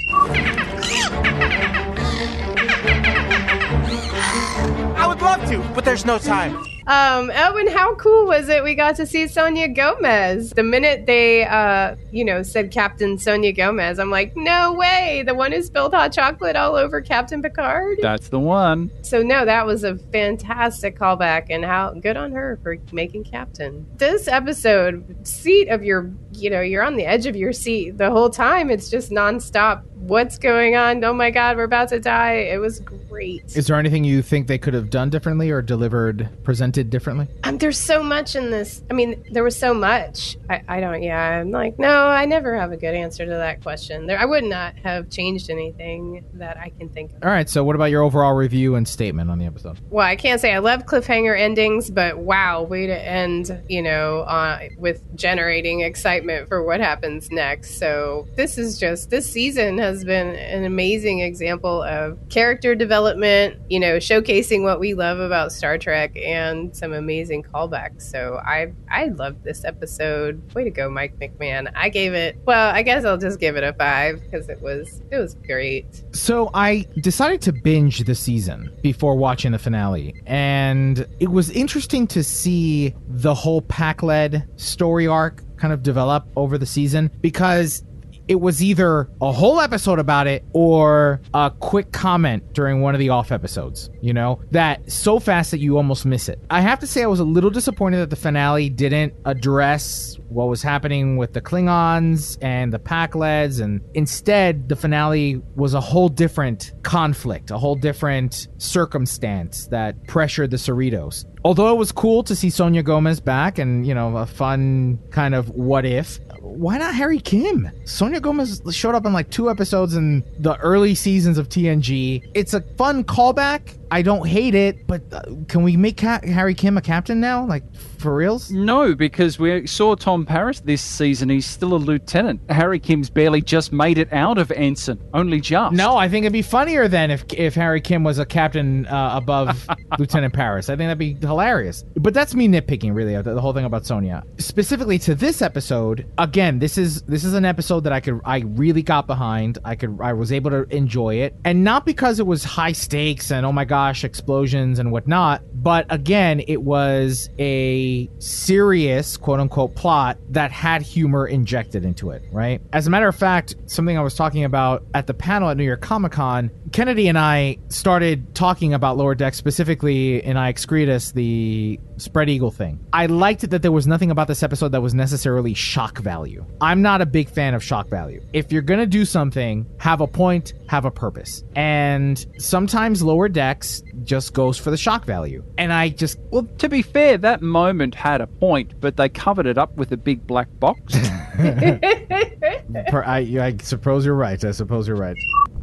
I would love to, but there's no time. Um, Elvin, how cool was it? We got to see Sonya Gomez. The minute they, uh, you know, said Captain Sonya Gomez, I'm like, no way, the one who spilled hot chocolate all over Captain Picard. That's the one. So no, that was a fantastic callback, and how good on her for making Captain. This episode, seat of your, you know, you're on the edge of your seat the whole time. It's just nonstop. What's going on? Oh my God, we're about to die. It was great. Is there anything you think they could have done differently or delivered, presented differently? Um, there's so much in this. I mean, there was so much. I, I don't. Yeah, I'm like, no, I never have a good answer to that question. There, I would not have changed anything that I can think of. All right, so what about your overall review and statement on the episode? Well, I can't say I love cliffhanger endings, but wow, way to end, you know, uh, with generating excitement for what happens next. So this is just this season has been an amazing example of character development, you know, showcasing what we love about Star Trek and some amazing callbacks. So I I loved this episode. Way to go, Mike McMahan. I gave it. Well, I guess I'll just give it a five because it was it was great. So I decided to binge the season before watching the finale, and it was interesting to see the whole pack-led story arc kind of develop over the season because it was either a whole episode about it or a quick comment during one of the off episodes, you know, that so fast that you almost miss it. I have to say, I was a little disappointed that the finale didn't address what was happening with the Klingons and the Pakleds, and instead, the finale was a whole different conflict, a whole different circumstance that pressured the Cerritos. Although it was cool to see Sonya Gomez back and, you know, a fun kind of what if, why not Harry Kim? Sonya Gomez showed up in like two episodes in the early seasons of TNG. It's a fun callback. I don't hate it, but uh, can we make Harry Kim a captain now? Like, for reals? No, because we saw Tom Paris this season. He's still a lieutenant. Harry Kim's barely just made it out of ensign. Only just. No, I think it'd be funnier then if if Harry Kim was a captain uh, above Lieutenant Paris. I think that'd be hilarious. But that's me nitpicking, really, the, the whole thing about Sonya. Specifically to this episode, again, this is this is an episode that I could I really got behind. I could I was able to enjoy it, and not because it was high stakes and oh my gosh explosions and whatnot, but again, it was a serious quote unquote plot that had humor injected into it. Right. As a matter of fact, something I was talking about at the panel at New York Comic Con, Kennedy and I started talking about Lower Deck specifically in I Excretus, the spread eagle thing. I liked it that there was nothing about this episode that was necessarily shock value. I'm not a big fan of shock value. If you're gonna do something, have a point, have a purpose. And sometimes lower decks just goes for the shock value. And I just Well, to be fair, that moment had a point, but they covered it up with a big black box. per, I, I suppose you're right. I suppose you're right.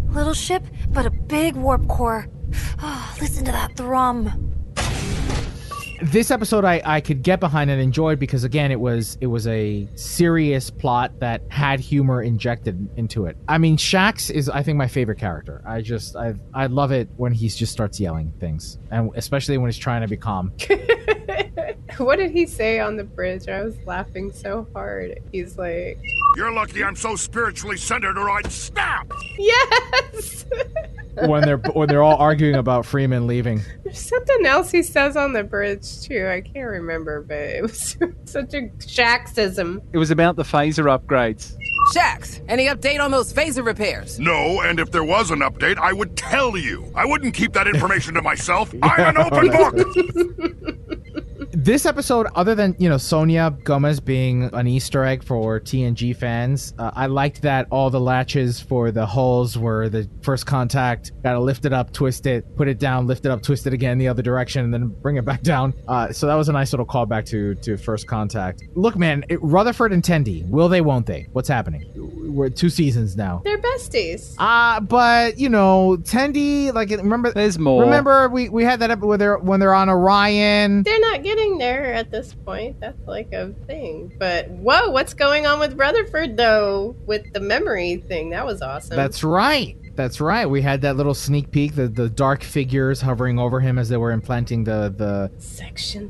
Little ship, but a big warp core. Oh, listen to that thrum. This episode I, I could get behind and enjoyed because again it was it was a serious plot that had humor injected into it. I mean Shaxs is I think my favorite character. I just I I love it when he just starts yelling things and especially when he's trying to be calm. What did he say on the bridge? I was laughing so hard. He's like, You're lucky I'm so spiritually centered or I'd snap! Yes! when they're when they're all arguing about Freeman leaving. There's something else he says on the bridge, too. I can't remember, but it was such a Shaxism. It was about the phaser upgrades. Shaxs, any update on those phaser repairs? No, and if there was an update, I would tell you. I wouldn't keep that information to myself. I'm an open book! This episode, other than you know Sonya Gomez being an Easter egg for TNG fans, uh, I liked that all the latches for the hulls were the first contact. Got to lift it up, twist it, put it down, lift it up, twist it again the other direction, and then bring it back down. Uh, so that was a nice little callback to to first contact. Look, man, it, Rutherford and Tendi, will they, won't they? What's happening? We're two seasons now. They're besties. Uh, but you know, Tendi, like remember, there's more. Remember, we we had that episode where they're when they're on Orion. They're not getting there at this point. That's like a thing. But whoa, what's going on with Rutherford though? With the memory thing, that was awesome. That's right. That's right. We had that little sneak peek, the the dark figures hovering over him as they were implanting the the Section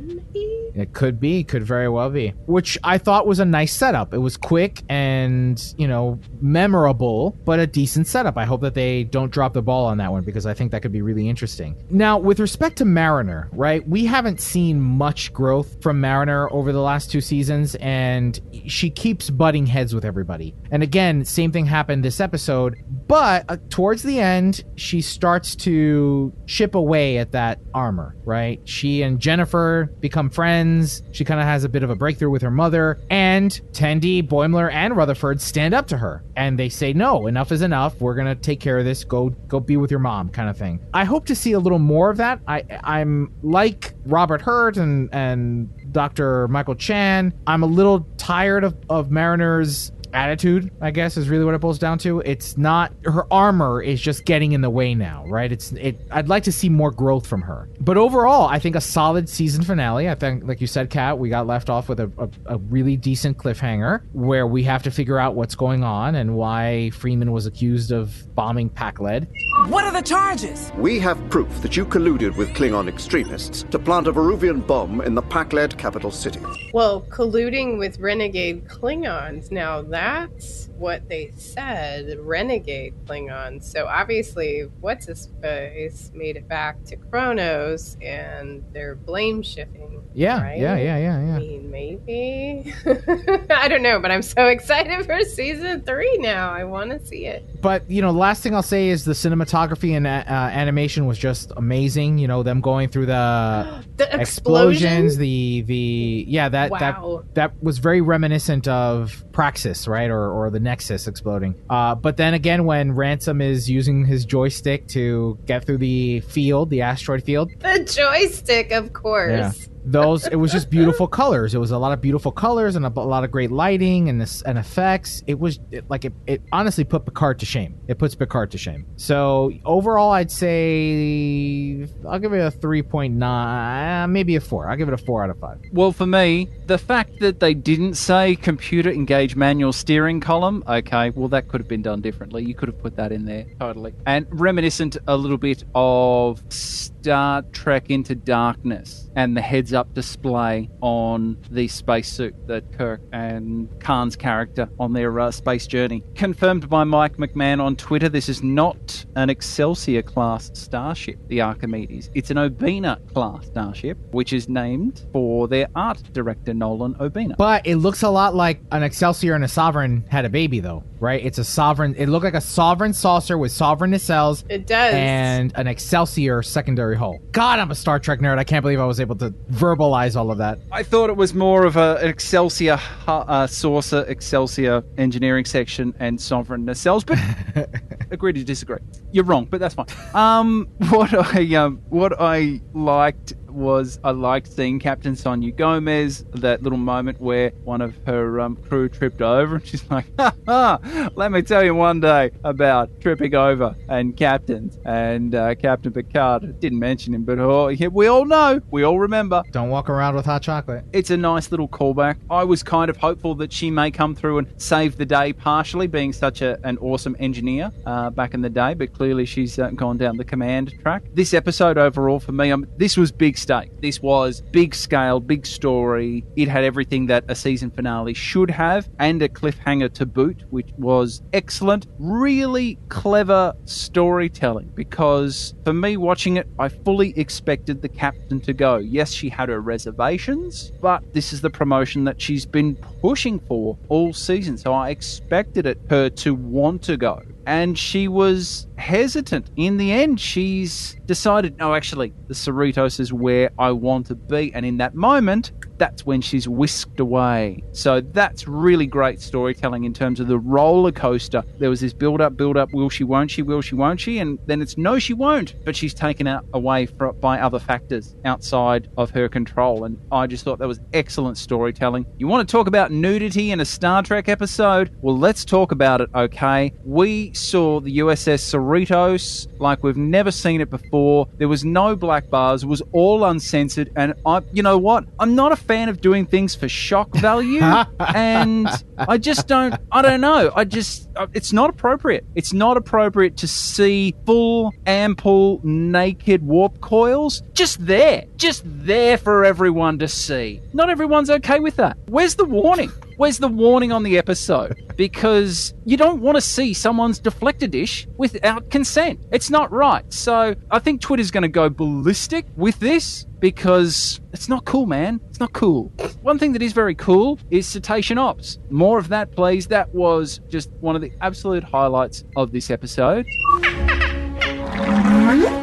Maybe? It could be, could very well be. Which I thought was a nice setup. It was quick and, you know, memorable, but a decent setup. I hope that they don't drop the ball on that one because I think that could be really interesting. Now, with respect to Mariner, right? We haven't seen much growth from Mariner over the last two seasons, and she keeps butting heads with everybody. And again, same thing happened this episode, but uh, towards the end, she starts to chip away at that armor, right? She and Jennifer become friends. She kind of has a bit of a breakthrough with her mother, and Tendi, Boimler, and Rutherford stand up to her, and they say, "No, enough is enough. We're gonna take care of this. Go, go be with your mom," kind of thing. I hope to see a little more of that. I, I'm like Robert Hurt and and Dr. Michael Chan. I'm a little tired of of Mariner's attitude i guess is really what it boils down to it's not her armor is just getting in the way now right it's it i'd like to see more growth from her but overall i think a solid season finale i think like you said kat we got left off with a, a, a really decent cliffhanger where we have to figure out what's going on and why freeman was accused of bombing pakled What are the charges? We have proof that you colluded with Klingon extremists to plant a Veruvian bomb in the Pakled capital city. Well, colluding with renegade Klingons. Now that's what they said, renegade Klingons. So obviously, what's his face made it back to Kronos, and they're blame shifting. yeah right? yeah yeah yeah yeah I mean, maybe. I don't know, but I'm so excited for season three now. I want to see it. but you know last thing i'll say is the cinematography and uh, animation was just amazing you know them going through the, The explosions explosion? the the yeah that Wow. that that was very reminiscent of praxis right or or the nexus exploding uh but then again when ransom is using his joystick to get through the field the asteroid field The joystick, of course. yeah. Those it was just beautiful colors. It was a lot of beautiful colors and a lot of great lighting and this and effects. It was it, like it, it honestly put Picard to shame. It puts Picard to shame. So overall, I'd say I'll give it a three point nine, maybe a four. I'll give it a four out of five. Well, for me, the fact that they didn't say computer engaged manual steering column, okay, well, that could have been done differently. You could have put that in there, totally. And reminiscent a little bit of Star Trek Into Darkness and the heads up display on the spacesuit that Kirk and Khan's character on their uh, space journey. Confirmed by Mike McMahan on Twitter, this is not an Excelsior class starship, the Archimedes. It's an Obena class starship, which is named for their art director, Nolan Obena. But it looks a lot like an Excelsior and a Sovereign had a baby, though, right? It's a Sovereign. It looked like a Sovereign saucer with Sovereign nacelles. It does. And an Excelsior secondary hull. God, I'm a Star Trek nerd. I can't believe I was able to verbalize all of that. I thought it was more of a, an Excelsior uh, saucer, Excelsior engineering section, and sovereign nacelles, but agree to disagree. You're wrong, but that's fine. Um, what I um, what I liked was I liked seeing Captain Sonya Gomez. That little moment where one of her um, crew tripped over, and she's like, ha, ha, "Let me tell you one day about tripping over and captains." And uh, Captain Picard didn't mention him, but oh, we all know, we all remember. Don't walk around with hot chocolate. It's a nice little callback. I was kind of hopeful that she may come through and save the day, partially being such a, an awesome engineer uh, back in the day, but clearly she's uh, gone down the command track. This episode overall for me, um, this was big stake. This was big scale, big story. It had everything that a season finale should have and a cliffhanger to boot, which was excellent. Really clever storytelling because for me watching it, I fully expected the captain to go. Yes, she had her reservations, but this is the promotion that she's been pushing for all season. So I expected it her to want to go and she was hesitant. In the end, she's decided, no, actually, the Cerritos is where I want to be. And in that moment, that's when she's whisked away. So that's really great storytelling in terms of the roller coaster. There was this build up, build up, will she, won't she, will she, won't she? And then it's no, she won't. But she's taken out away by other factors outside of her control. And I just thought that was excellent storytelling. You want to talk about nudity in a Star Trek episode? Well, let's talk about it, okay? We saw the USS Cerritos like we've never seen it before. There was no black bars, it was all uncensored. And I, you know what? I'm not a fan of doing things for shock value, and I just don't. I don't know. I just uh, it's not appropriate. It's not appropriate to see full, ample, naked warp coils just there, just there for everyone to see. Not everyone's okay with that. Where's the warning? Where's the warning on the episode? Because you don't want to see someone's deflector dish without consent. It's not right. So I think Twitter's going to go ballistic with this because it's not cool, man. It's not cool. One thing that is very cool is Cetacean Ops. More of that, please. That was just one of the absolute highlights of this episode.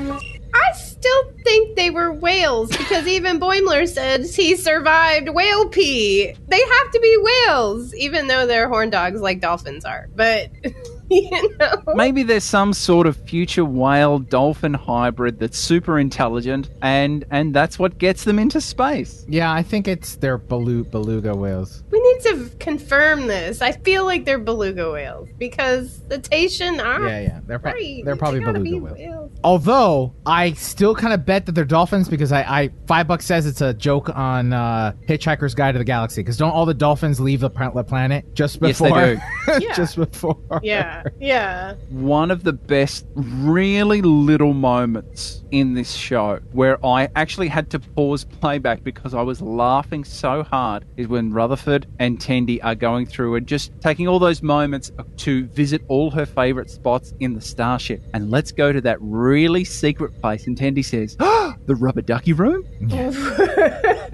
Still think they were whales because even Boimler says he survived whale pee. They have to be whales, even though they're horn dogs like dolphins are. But you know, Maybe there's some sort of future whale dolphin hybrid that's super intelligent, and and that's what gets them into space. Yeah, I think it's their belu- beluga whales. we need to confirm this. I feel like they're beluga whales because the cetacean are. Yeah, yeah, they're pro- right. they're probably They beluga be whales. Although I still kind of bet that they're dolphins because I, I five bucks says it's a joke on uh, Hitchhiker's Guide to the Galaxy. Because don't all the dolphins leave the planet just before? Yes, they before? do. just before. Yeah, yeah. one of the best, really little moments in this show where I actually had to pause playback because I was laughing so hard is when Rutherford and Tendi are going through and just taking all those moments to visit all her favorite spots in the starship. And let's go to that really secret place. And Tendi says, "Oh, the rubber ducky room?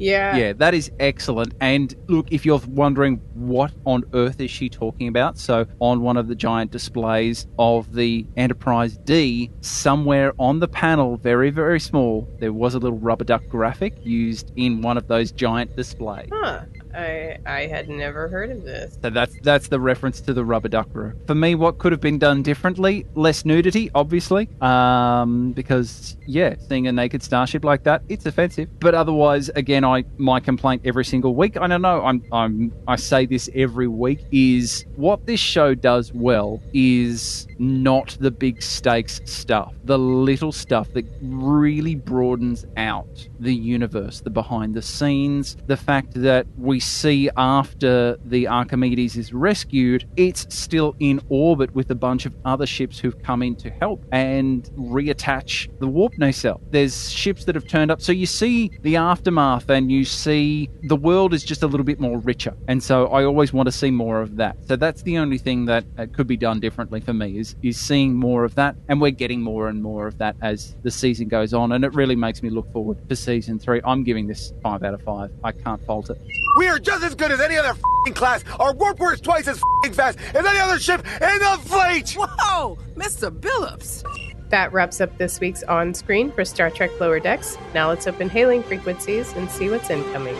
yeah. Yeah, that is excellent. And look, if you're wondering what on earth is she talking about, so on one of the giant displays of the Enterprise D, somewhere on the panel, very, very small, there was a little rubber duck graphic used in one of those giant displays. Huh. I I had never heard of this. So that's that's the reference to the rubber duck room. For me, what could have been done differently? Less nudity, obviously, um, because yeah, seeing a naked starship like that, it's offensive. But otherwise, again, I my complaint every single week. I don't know. I'm I'm I say this every week is what this show does well is not the big stakes stuff, the little stuff that really broadens out the universe, the behind the scenes, the fact that we see after the Archimedes is rescued, it's still in orbit with a bunch of other ships who've come in to help and reattach the warp nacelle. There's ships that have turned up, so you see the aftermath and you see the world is just a little bit more richer. And so I always want to see more of that. So that's the only thing that uh, could be done differently for me is is seeing more of that, and we're getting more and more of that as the season goes on, and it really makes me look forward to season three. I'm giving this five out of five. I can't fault it. We are just as good as any other fing class. Our warp works twice as fing fast as any other ship in the fleet. Whoa, Mr. Billups. That wraps up this week's on screen for Star Trek Lower Decks. Now let's open hailing frequencies and see what's incoming.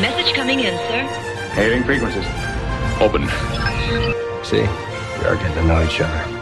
Message coming in, sir. Hailing frequencies. Open. See, we are getting to know each other.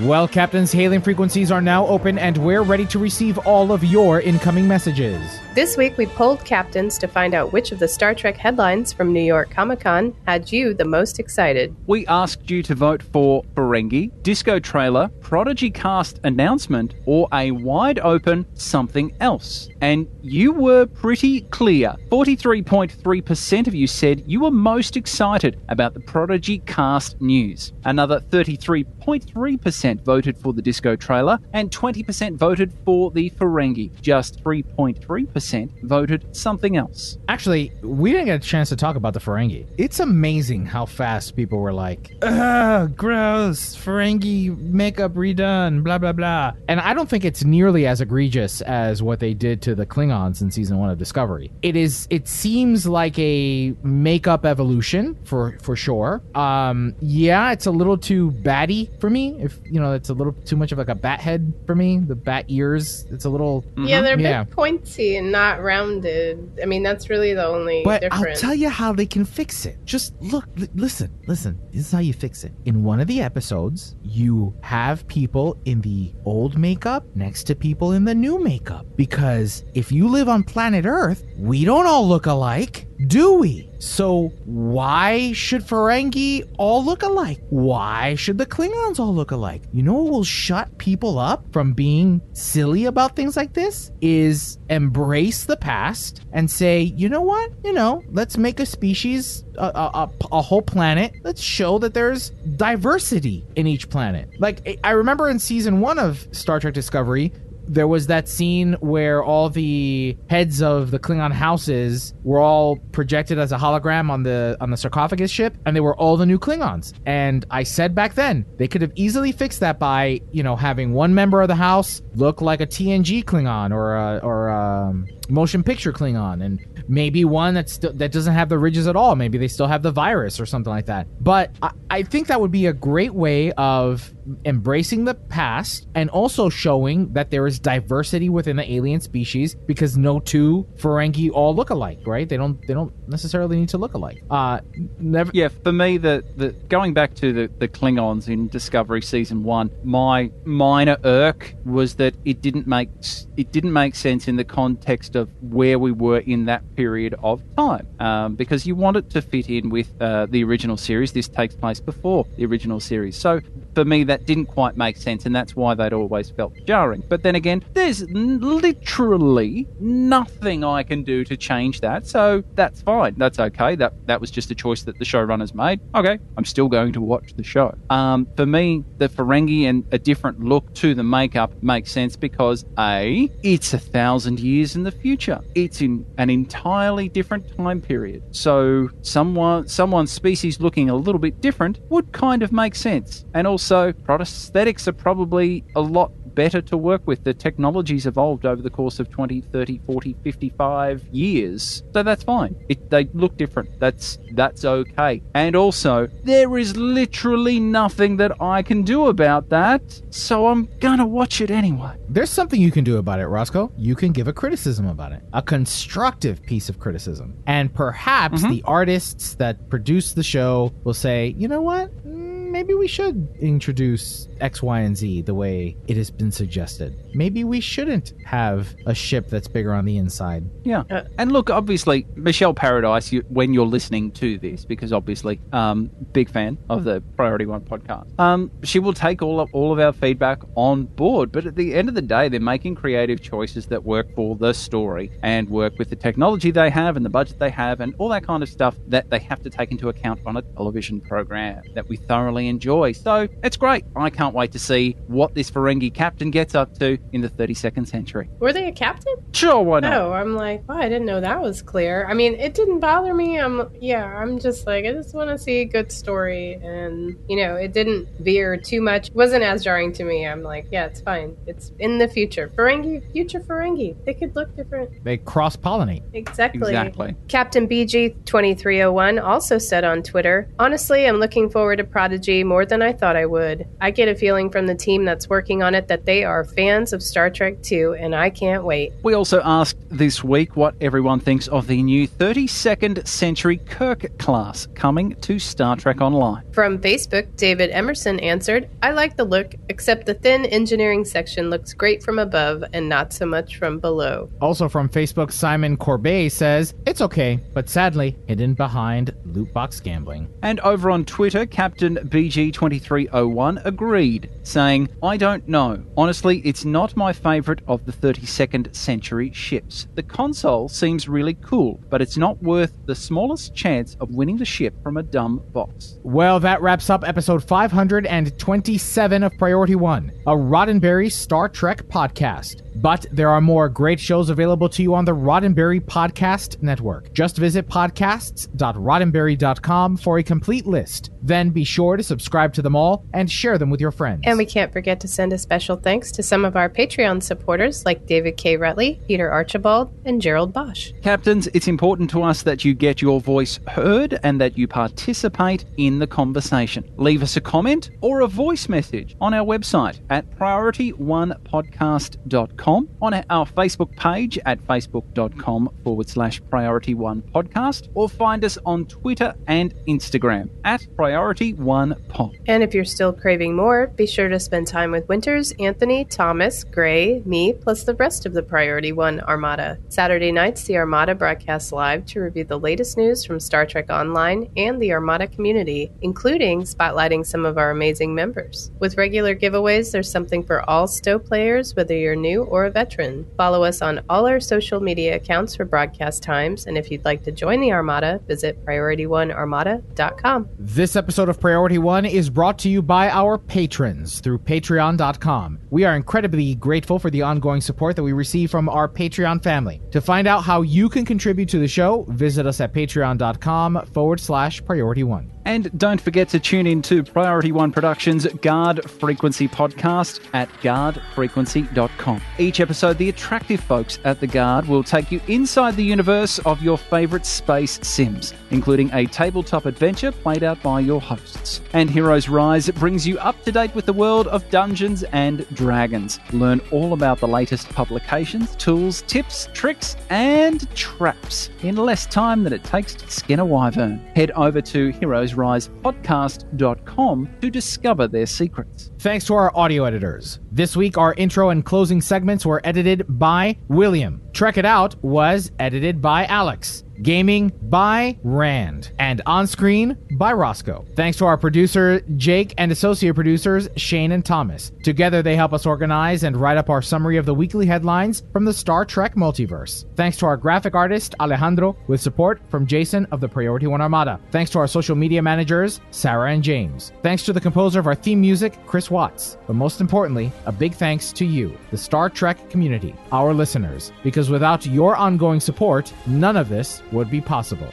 Well, Captains, hailing frequencies are now open and we're ready to receive all of your incoming messages. This week, we polled captains to find out which of the Star Trek headlines from New York Comic Con had you the most excited. We asked you to vote for Ferengi, disco trailer, Prodigy cast announcement, or a wide open something else. And you were pretty clear. 43.3% of you said you were most excited about the Prodigy cast news. Another 33.3% voted for the disco trailer, and 20% voted for the Ferengi. Just 3.3% voted something else. Actually, we didn't get a chance to talk about the Ferengi. It's amazing how fast people were like, ugh, gross, Ferengi makeup redone, blah, blah, blah. And I don't think it's nearly as egregious as what they did to the Klingons in season one of Discovery. It is, it seems like a makeup evolution for, for sure. Um, yeah, it's a little too batty for me. If, you know, it's a little too much of like a bat head for me. The bat ears, it's a little. Yeah, they're a yeah. bit pointy and not rounded. I mean, that's really the only But difference. I'll tell you how they can fix it. Just look, li- listen, listen. This is how you fix it. In one of the episodes, you have people in the old makeup next to people in the new makeup. Because if you live on planet Earth, we don't all look alike, do we? So why should Ferengi all look alike? Why should the Klingons all look alike? You know what will shut people up from being silly about things like this? Is embrace the past and say, you know what? You know, let's make a species, a, a, a, a whole planet. Let's show that there's diversity in each planet. Like, I- I remember in season one of Star Trek Discovery, there was that scene where all the heads of the Klingon houses were all projected as a hologram on the on the sarcophagus ship, and they were all the new Klingons. And I said back then they could have easily fixed that by you know having one member of the house look like a TNG Klingon or a, or a um, motion picture Klingon, and maybe one that still that doesn't have the ridges at all. Maybe they still have the virus or something like that. But I, I think that would be a great way of embracing the past and also showing that there is diversity within the alien species because no two Ferengi all look alike, right? They don't they don't necessarily need to look alike. Uh never Yeah, for me, the, the going back to the, the Klingons in Discovery season one, my minor irk was that it didn't make it didn't make sense in the context of where we were in that period of time, um, because you want it to fit in with uh, the original series. This takes place before the original series, so for me that didn't quite make sense, and that's why they'd always felt jarring. But then again, there's literally nothing I can do to change that, so that's fine. That's okay. That that was just a choice that the showrunners made. Okay, I'm still going to watch the show. Um, for me, the Ferengi and a different look to the makeup makes sense because a it's a thousand years in the future. It's in an entirely different time period. So someone someone's species looking a little bit different would kind of make sense. And also, prosthetics are probably a lot better to work with. The technology's evolved over the course of 20, 30, 40, 55 years. So that's fine. It, they look different. That's that's okay. And also, there is literally nothing that I can do about that. So I'm gonna watch it anyway. There's something you can do about it, Roscoe. You can give a criticism about it, a constructive piece of criticism. And perhaps the artists that produce the show will say, you know what? Mm, Maybe we should introduce X, Y, and Z the way it has been suggested. Maybe we shouldn't have a ship that's bigger on the inside. Yeah. and look, obviously, Michelle Paradise, you, when you're listening to this, because obviously, um, big fan of the Priority One podcast, um, she will take all of, all of our feedback on board. But at the end of the day, they're making creative choices that work for the story and work with the technology they have and the budget they have and all that kind of stuff that they have to take into account on a television program that we thoroughly enjoy. So it's great. I can't wait to see what this Ferengi captain gets up to in the 32nd century. Were they a captain? Sure, why not? No, I'm like, oh, I didn't know that was clear. I mean, it didn't bother me. I'm, yeah, I'm just like, I just want to see a good story, and you know, it didn't veer too much. It wasn't as jarring to me. I'm like, yeah, it's fine. It's in the future. Ferengi, future Ferengi. They could look different. They cross pollinate. Exactly. Exactly. Captain BG2301 also said on Twitter, Honestly, I'm looking forward to Prodigy more than I thought I would. I get a feeling from the team that's working on it that they are fans of Star Trek 2, and I can't wait. We also asked this week what everyone thinks of the new 32nd Century Kirk class coming to Star Trek Online. From Facebook, David Emerson answered, I like the look, except the thin engineering section looks great from above and not so much from below. Also from Facebook, Simon Corbet says, It's okay, but sadly hidden behind loot box gambling. And over on Twitter, Captain BG2301 agreed, saying, I don't know. Honestly, it's not my favourite of the 32nd century ships. The console seems really cool, but it's not worth the smallest chance of winning the ship from a dumb box. Well, that wraps up episode 527 of Priority One, a Roddenberry Star Trek podcast. But there are more great shows available to you on the Roddenberry Podcast Network. Just visit podcasts.roddenberry.com for a complete list. Then be sure to subscribe to them all and share them with your friends. And we can't forget to send a special thanks to some of our Patreon supporters like David K. Rutley, Peter Archibald, and Gerald Bosch. Captains, it's important to us that you get your voice heard and that you participate in the conversation. Leave us a comment or a voice message on our website at priorityonepodcast.com, on our Facebook page at facebook.com forward slash priority one podcast, or find us on Twitter and Instagram at priority one pod. And if you're still craving more, be sure to spend time with Winters, Anthony, Thomas, Gray, me, plus the rest of the Priority One Armada. Saturday nights, the Armada broadcasts live to review the latest news from Star Trek Online and the Armada community, including spotlighting some of our amazing members. With regular giveaways, there's something for all Stow players, whether you're new or a veteran. Follow us on all our social media accounts for broadcast times, and if you'd like to join the Armada, visit PriorityOneArmada.com. This episode of Priority One is brought to you by our patrons through patreon.com. We are incredibly grateful for the ongoing support that we receive from our Patreon family. To find out how you can contribute to the show, visit us at patreon.com forward slash priority one. And don't forget to tune in to Priority One Productions' Guard Frequency podcast at guardfrequency.com. Each episode, the attractive folks at the Guard will take you inside the universe of your favorite space sims, including a tabletop adventure played out by your hosts. And Heroes Rise brings you up to date with the world of Dungeons and Dragons. Learn all about the latest publications, tools, tips, tricks, and traps in less time than it takes to skin a wyvern. Head over to heroesrisepodcast.com to discover their secrets. Thanks to our audio editors. This week, our intro and closing segments were edited by William. Trek It Out was edited by Alex. Gaming by Rand. And on screen by Roscoe. Thanks to our producer, Jake, and associate producers, Shane and Thomas. Together, they help us organize and write up our summary of the weekly headlines from the Star Trek multiverse. Thanks to our graphic artist, Alejandro, with support from Jason of the Priority One Armada. Thanks to our social media managers, Sarah and James. Thanks to the composer of our theme music, Chris Watts. But most importantly, a big thanks to you, the Star Trek community, our listeners, because without your ongoing support, none of this would be possible.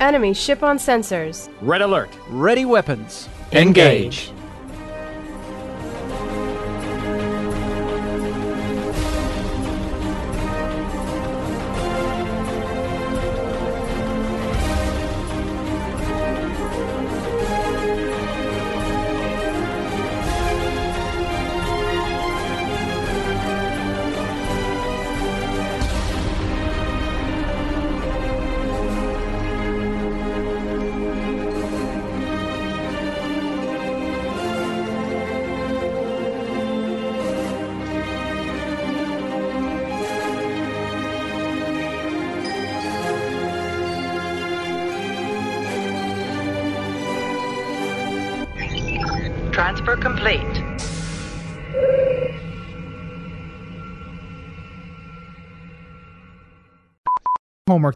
Enemy ship on sensors. Red alert. Ready weapons. Engage.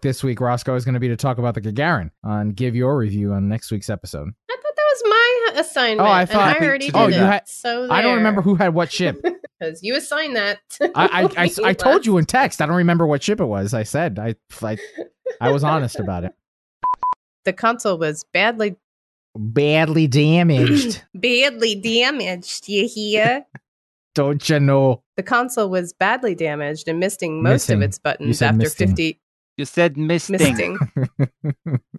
This week, Roscoe, is going to be to talk about the Gagarin and give your review on next week's episode. I thought that was my assignment. Oh, I thought. and I already oh, did oh, it. you had. so I don't remember who had what ship. because you assigned that. I, I, I, I told you in text. I don't remember what ship it was. I said I, I, I was honest about it. the console was badly Badly damaged. badly damaged. You hear? don't you know? the console was badly damaged and missing most Missing. of its buttons after misting. 50 You said misting. misting.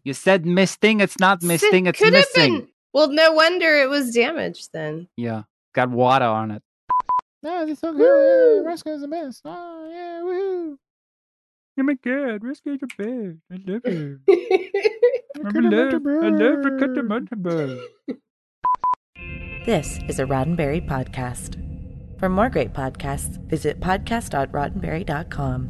You said misting. It's not misting. It's Could have been Well, no wonder it was damaged then. Yeah, got water on it. No, this so good. Yeah, Roscoe's the best. Oh yeah, woohoo! Oh my god, Roscoe's the best. I love her. I love, I love to cut the mountain This is a Roddenberry podcast. For more great podcasts, visit podcast.roddenberry.com.